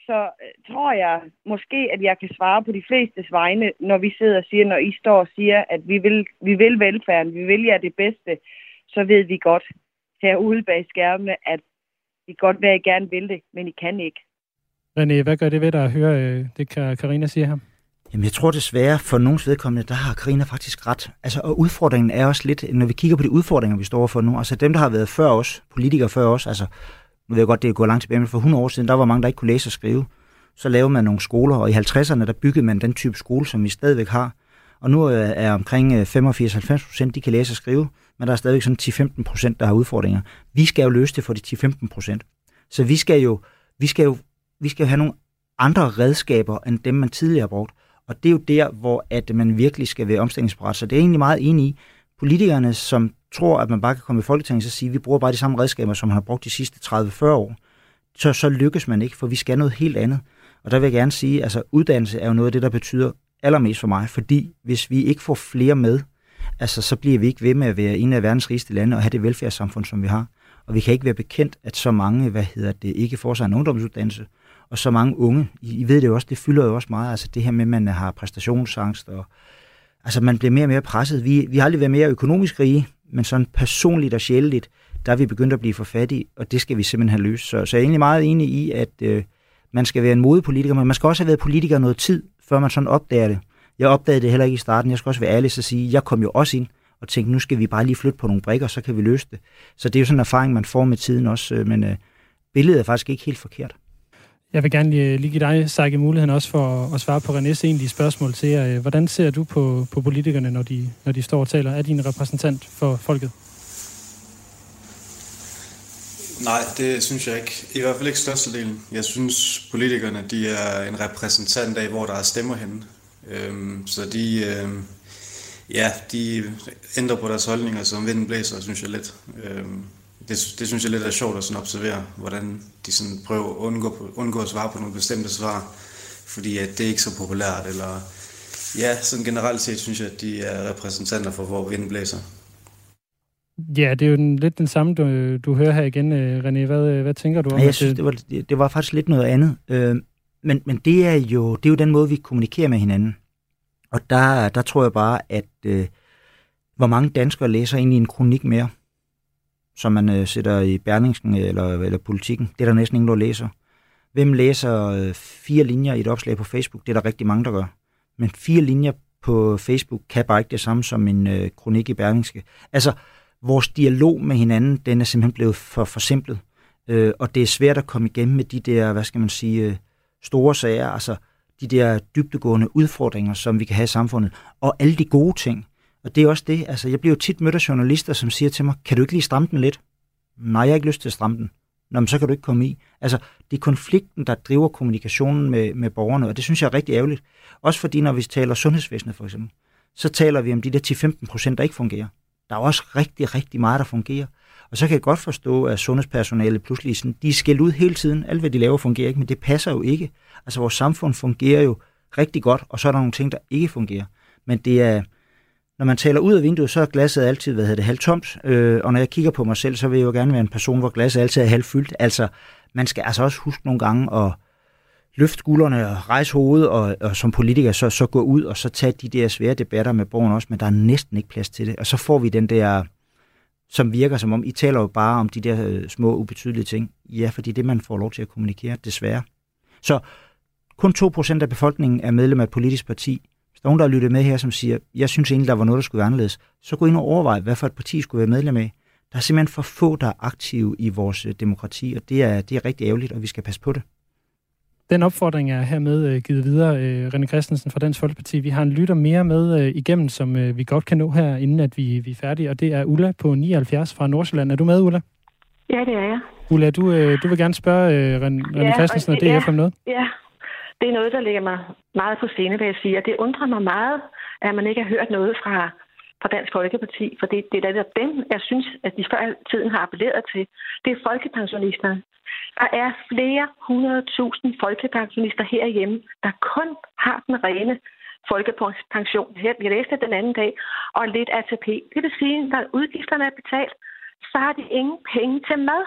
så øh, tror jeg måske, at jeg kan svare på de flestes vegne, når vi sidder og siger, når I står og siger, at vi vil, vi vil velfærden, vi vil jer det bedste, så ved vi godt herude bag skærmene, at I godt være, I gerne vil det, men I kan ikke. René, hvad gør det ved dig at høre øh, det, Karina siger her? Jamen, jeg tror desværre, for nogens vedkommende, der har Karina faktisk ret. Altså, og udfordringen er også lidt, når vi kigger på de udfordringer, vi står for nu, altså dem, der har været før os, politikere før os, altså, nu ved jeg godt, det er gået langt tilbage, men for 100 år siden, der var mange, der ikke kunne læse og skrive. Så lavede man nogle skoler, og i 50'erne, der byggede man den type skole, som vi stadigvæk har. Og nu øh, er omkring øh, 85-90 procent, de kan læse og skrive, men der er stadigvæk sådan 10-15 procent, der har udfordringer. Vi skal jo løse det for de 10-15 procent. Så vi skal jo, vi skal jo vi skal have nogle andre redskaber, end dem, man tidligere har brugt. Og det er jo der, hvor at man virkelig skal være omstillingsparat. Så det er egentlig meget enig i. Politikerne, som tror, at man bare kan komme i Folketinget og sige, at vi bruger bare de samme redskaber, som man har brugt de sidste 30-40 år, så, så lykkes man ikke, for vi skal noget helt andet. Og der vil jeg gerne sige, at altså, uddannelse er jo noget af det, der betyder allermest for mig, fordi hvis vi ikke får flere med, altså, så bliver vi ikke ved med at være en af verdens rigeste lande og have det velfærdssamfund, som vi har. Og vi kan ikke være bekendt, at så mange, hvad hedder det, ikke får sig en ungdomsuddannelse, og så mange unge. I, I ved det jo også, det fylder jo også meget, altså det her med, at man har præstationsangst, og altså man bliver mere og mere presset. Vi, vi har aldrig været mere økonomisk rige, men sådan personligt og sjældent, der er vi begyndt at blive for fattige, og det skal vi simpelthen have løst. Så, så jeg er egentlig meget enig i, at øh, man skal være en modepolitiker, men man skal også have været politiker noget tid, før man sådan opdager det. Jeg opdagede det heller ikke i starten. Jeg skal også være ærlig og sige, jeg kom jo også ind og tænkte, nu skal vi bare lige flytte på nogle brikker, så kan vi løse det. Så det er jo sådan en erfaring, man får med tiden også, øh, men øh, billedet er faktisk ikke helt forkert. Jeg vil gerne lige, lige give dig, Sage, muligheden også for at svare på Renés egentlige spørgsmål til jer. Øh, hvordan ser du på, på politikerne, når de, når de står og taler? Er de en repræsentant for folket? Nej, det synes jeg ikke. I hvert fald ikke størstedelen. Jeg synes, politikerne de er en repræsentant af, hvor der er stemmer henne. Øhm, så de, øhm, ja, de ændrer på deres holdninger, som vinden blæser, synes jeg lidt. Øhm, det, det synes jeg lidt er sjovt at sådan observere, hvordan de sådan prøver at undgå, undgå at svare på nogle bestemte svar, fordi at det er ikke så populært, eller ja, sådan generelt set synes jeg, at de er repræsentanter for, hvor vinden blæser. Ja, det er jo den, lidt den samme, du, du hører her igen, øh, René. Hvad, hvad tænker du om ja, jeg synes, det? var, det var faktisk lidt noget andet. Øh, men, men det er jo det er jo den måde, vi kommunikerer med hinanden. Og der, der tror jeg bare, at øh, hvor mange danskere læser egentlig en kronik mere, som man øh, sætter i Berlingsen eller, eller Politikken. Det er der næsten ingen, der læser. Hvem læser øh, fire linjer i et opslag på Facebook? Det er der rigtig mange, der gør. Men fire linjer på Facebook kan bare ikke det samme som en øh, kronik i Berlingske. Altså, vores dialog med hinanden, den er simpelthen blevet for forsimplet. Øh, og det er svært at komme igennem med de der, hvad skal man sige, øh, store sager, altså de der dybtegående udfordringer, som vi kan have i samfundet, og alle de gode ting. Og det er også det, altså jeg bliver jo tit mødt af journalister, som siger til mig, kan du ikke lige stramme den lidt? Nej, jeg har ikke lyst til at stramme den. Nå, men så kan du ikke komme i. Altså, det er konflikten, der driver kommunikationen med, med borgerne, og det synes jeg er rigtig ærgerligt. Også fordi, når vi taler sundhedsvæsenet for eksempel, så taler vi om de der 10-15 procent, der ikke fungerer. Der er også rigtig, rigtig meget, der fungerer. Og så kan jeg godt forstå, at sundhedspersonalet pludselig sådan, de er skældt ud hele tiden. Alt, hvad de laver, fungerer ikke, men det passer jo ikke. Altså, vores samfund fungerer jo rigtig godt, og så er der nogle ting, der ikke fungerer. Men det er, når man taler ud af vinduet, så er glasset altid, hvad hedder det, halvtomt. Øh, og når jeg kigger på mig selv, så vil jeg jo gerne være en person, hvor glasset altid er halvfyldt. Altså, man skal altså også huske nogle gange at løfte gulderne og rejse hovedet, og, og som politiker så, så gå ud og så tage de der svære debatter med borgerne også, men der er næsten ikke plads til det. Og så får vi den der, som virker som om, I taler jo bare om de der øh, små, ubetydelige ting. Ja, fordi det man får lov til at kommunikere, desværre. Så kun 2% af befolkningen er medlem af et politisk parti. Er nogen, der har lyttet med her, som siger, jeg synes egentlig, der var noget, der skulle være anderledes, så gå ind og overvej, hvad for et parti skulle være medlem af. Der er simpelthen for få, der er aktive i vores øh, demokrati, og det er, det er rigtig ærgerligt, og vi skal passe på det. Den opfordring er hermed øh, givet videre, øh, René Christensen fra Dansk Folkeparti. Vi har en lytter mere med igennem, som vi godt kan nå her, inden at vi, vi er færdige, og det er Ulla på 79 fra Nordsjælland. Er du med, Ulla? Ja, det er jeg. Ulla, du, du vil gerne spørge René ja, Christensen og DF ja, om noget? Ja, det er noget, der ligger mig meget på scene, vil jeg sige, og det undrer mig meget, at man ikke har hørt noget fra, fra Dansk Folkeparti, for det, det er der dem, jeg synes, at de før tiden har appelleret til. Det er folkepensionisterne. Der er flere hundredtusind folkepensionister herhjemme, der kun har den rene folkepension. Vi læste den anden dag, og lidt ATP. Det vil sige, at når udgifterne er betalt, så har de ingen penge til mad.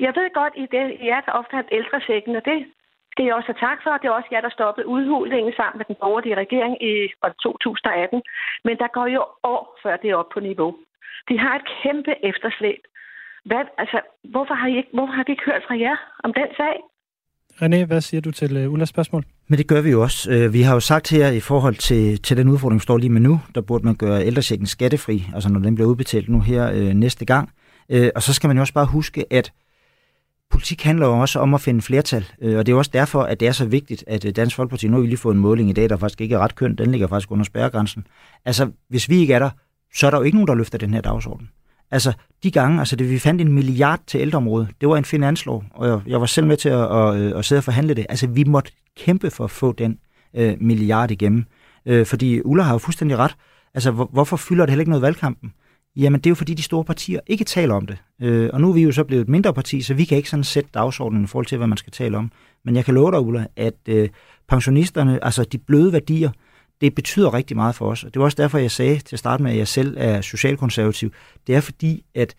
Jeg ved godt, I, det, I er der ofte har ældrechecken, og det skal jeg også have tak for. Det er også jer, der stoppede udhulingen sammen med den borgerlige regering i 2018. Men der går jo år, før det er op på niveau. De har et kæmpe efterslæb. Hvad, altså, hvorfor, har I ikke, hvorfor har vi ikke hørt fra jer om den sag? René, hvad siger du til uh, Ullas spørgsmål? Men det gør vi jo også. Øh, vi har jo sagt her i forhold til, til den udfordring, der står lige med nu, der burde man gøre ældrechecken skattefri, altså når den bliver udbetalt nu her øh, næste gang. Øh, og så skal man jo også bare huske, at politik handler jo også om at finde flertal, øh, og det er også derfor, at det er så vigtigt, at øh, Dansk Folkeparti, nu har vi lige fået en måling i dag, der faktisk ikke er ret køn, den ligger faktisk under spærregrænsen. Altså, hvis vi ikke er der, så er der jo ikke nogen, der løfter den her dagsorden. Altså, de gange, altså det, vi fandt en milliard til ældreområdet, det var en finanslov, og jeg, jeg var selv med til at, at, at, at sidde og forhandle det. Altså, vi måtte kæmpe for at få den øh, milliard igennem. Øh, fordi Ulla har jo fuldstændig ret. Altså, hvor, hvorfor fylder det heller ikke noget valgkampen? Jamen, det er jo fordi, de store partier ikke taler om det. Øh, og nu er vi jo så blevet et mindre parti, så vi kan ikke sådan sætte dagsordenen i forhold til, hvad man skal tale om. Men jeg kan love dig, Ulla, at øh, pensionisterne, altså de bløde værdier, det betyder rigtig meget for os. Og det var også derfor, jeg sagde til at starte med, at jeg selv er socialkonservativ. Det er fordi, at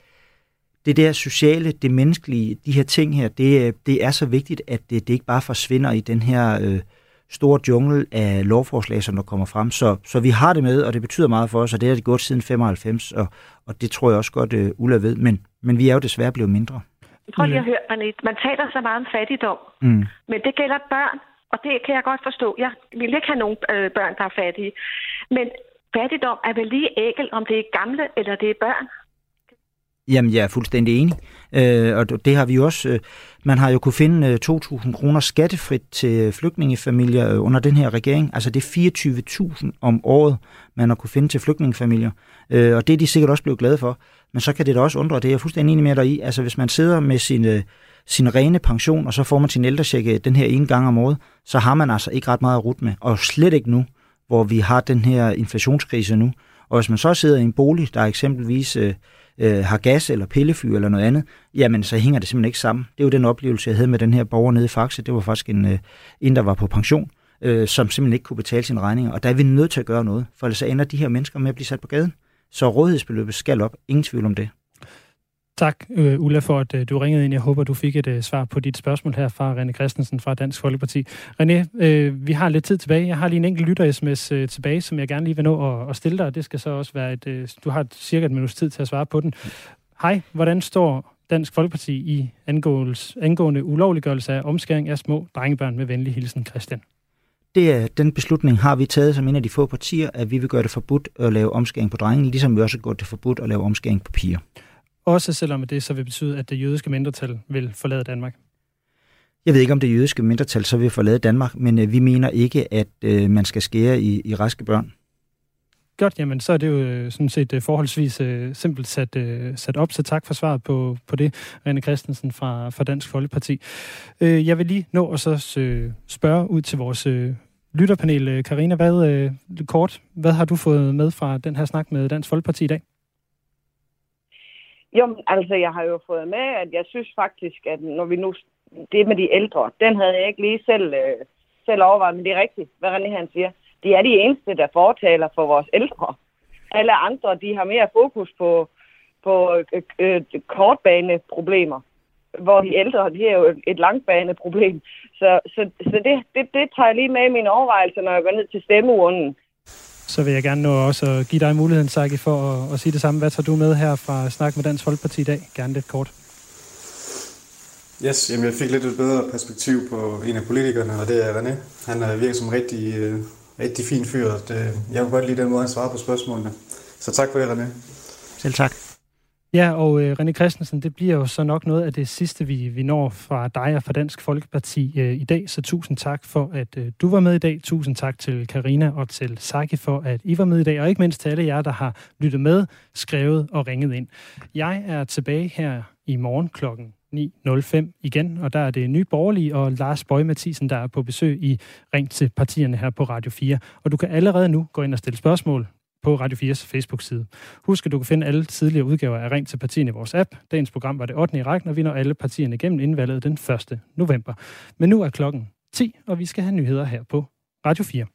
det der sociale, det menneskelige, de her ting her, det, øh, det er så vigtigt, at det, det ikke bare forsvinder i den her øh, store jungle af lovforslag, som der kommer frem. Så, så vi har det med, og det betyder meget for os, og det har det gået siden 95, og, og det tror jeg også godt, uh, Ulla ved. Men, men vi er jo desværre blevet mindre. Prøv lige at høre, Annette. Man taler så meget om fattigdom, mm. men det gælder børn, og det kan jeg godt forstå. Jeg vil ikke have nogen øh, børn, der er fattige. Men fattigdom er vel lige ægel, om det er gamle eller det er børn. Jamen, jeg er fuldstændig enig. Øh, og det har vi også. Øh, man har jo kunne finde øh, 2.000 kroner skattefrit til flygtningefamilier øh, under den her regering. Altså det er 24.000 om året, man har kunne finde til flygtningefamilier. Øh, og det er de sikkert også blevet glade for. Men så kan det da også undre, det er jeg fuldstændig enig med dig i. Altså hvis man sidder med sin, øh, sin rene pension, og så får man sin ældresjek øh, den her ene gang om året, så har man altså ikke ret meget at rute med. Og slet ikke nu, hvor vi har den her inflationskrise nu. Og hvis man så sidder i en bolig, der eksempelvis øh, øh, har gas eller pillefyr eller noget andet, jamen så hænger det simpelthen ikke sammen. Det er jo den oplevelse, jeg havde med den her borger nede i Faxe. Det var faktisk en, øh, en der var på pension, øh, som simpelthen ikke kunne betale sine regninger. Og der er vi nødt til at gøre noget, for ellers ender de her mennesker med at blive sat på gaden. Så rådighedsbeløbet skal op. Ingen tvivl om det. Tak, øh, Ulla, for at øh, du ringede ind. Jeg håber, du fik et uh, svar på dit spørgsmål her fra René Christensen fra Dansk Folkeparti. René, øh, vi har lidt tid tilbage. Jeg har lige en enkelt lytter-sms øh, tilbage, som jeg gerne lige vil nå at, at stille dig. Det skal så også være et... Øh, du har cirka et minuts tid til at svare på den. Hej, hvordan står Dansk Folkeparti i angående ulovliggørelse af omskæring af små drengebørn med venlig hilsen, Christian? Det er, den beslutning har vi taget som en af de få partier, at vi vil gøre det forbudt at lave omskæring på drenge, ligesom vi også gør det forbudt at lave omskæring på piger. Også selvom det så vil betyde, at det jødiske mindretal vil forlade Danmark? Jeg ved ikke, om det jødiske mindretal så vil forlade Danmark, men øh, vi mener ikke, at øh, man skal skære i, i raske børn. Godt, jamen så er det jo øh, sådan set øh, forholdsvis øh, simpelt sat, øh, sat op, så tak for svaret på, på det, René Christensen fra, fra Dansk Folkeparti. Øh, jeg vil lige nå at så øh, spørge ud til vores øh, lytterpanel. Karina, hvad, øh, kort, hvad har du fået med fra den her snak med Dansk Folkeparti i dag? Jo, altså jeg har jo fået med, at jeg synes faktisk, at når vi nu... Det med de ældre, den havde jeg ikke lige selv, øh, selv overvejet, men det er rigtigt, hvad René han siger. De er de eneste, der fortaler for vores ældre. Alle andre, de har mere fokus på, på øh, øh, kortbaneproblemer hvor de ældre, de er jo et langbaneproblem. Så, så, så det, det, det tager jeg lige med i mine overvejelser, når jeg går ned til stemmeurnen. Så vil jeg gerne nå også at give dig muligheden, Saki, for at, at sige det samme. Hvad tager du med her fra Snak med Dansk Folkeparti i dag? Gerne lidt kort. Yes, jamen jeg fik lidt et bedre perspektiv på en af politikerne, og det er René. Han er virket som en rigtig, uh, rigtig fin fyr. Det, jeg kunne godt lide den måde, han svarer på spørgsmålene. Så tak for det, René. Selv tak. Ja, og øh, René Christensen, det bliver jo så nok noget af det sidste, vi, vi når fra dig og fra Dansk Folkeparti øh, i dag. Så tusind tak for, at øh, du var med i dag. Tusind tak til Karina og til Saki for, at I var med i dag. Og ikke mindst til alle jer, der har lyttet med, skrevet og ringet ind. Jeg er tilbage her i morgen klokken 9.05 igen, og der er det Nye Borgerlige og Lars Bøge Mathisen, der er på besøg i Ring til partierne her på Radio 4. Og du kan allerede nu gå ind og stille spørgsmål på Radio 4's Facebook-side. Husk, at du kan finde alle tidligere udgaver af Ring til partierne i vores app. Dagens program var det 8. i rækken, og vi når alle partierne igennem indvalget den 1. november. Men nu er klokken 10, og vi skal have nyheder her på Radio 4.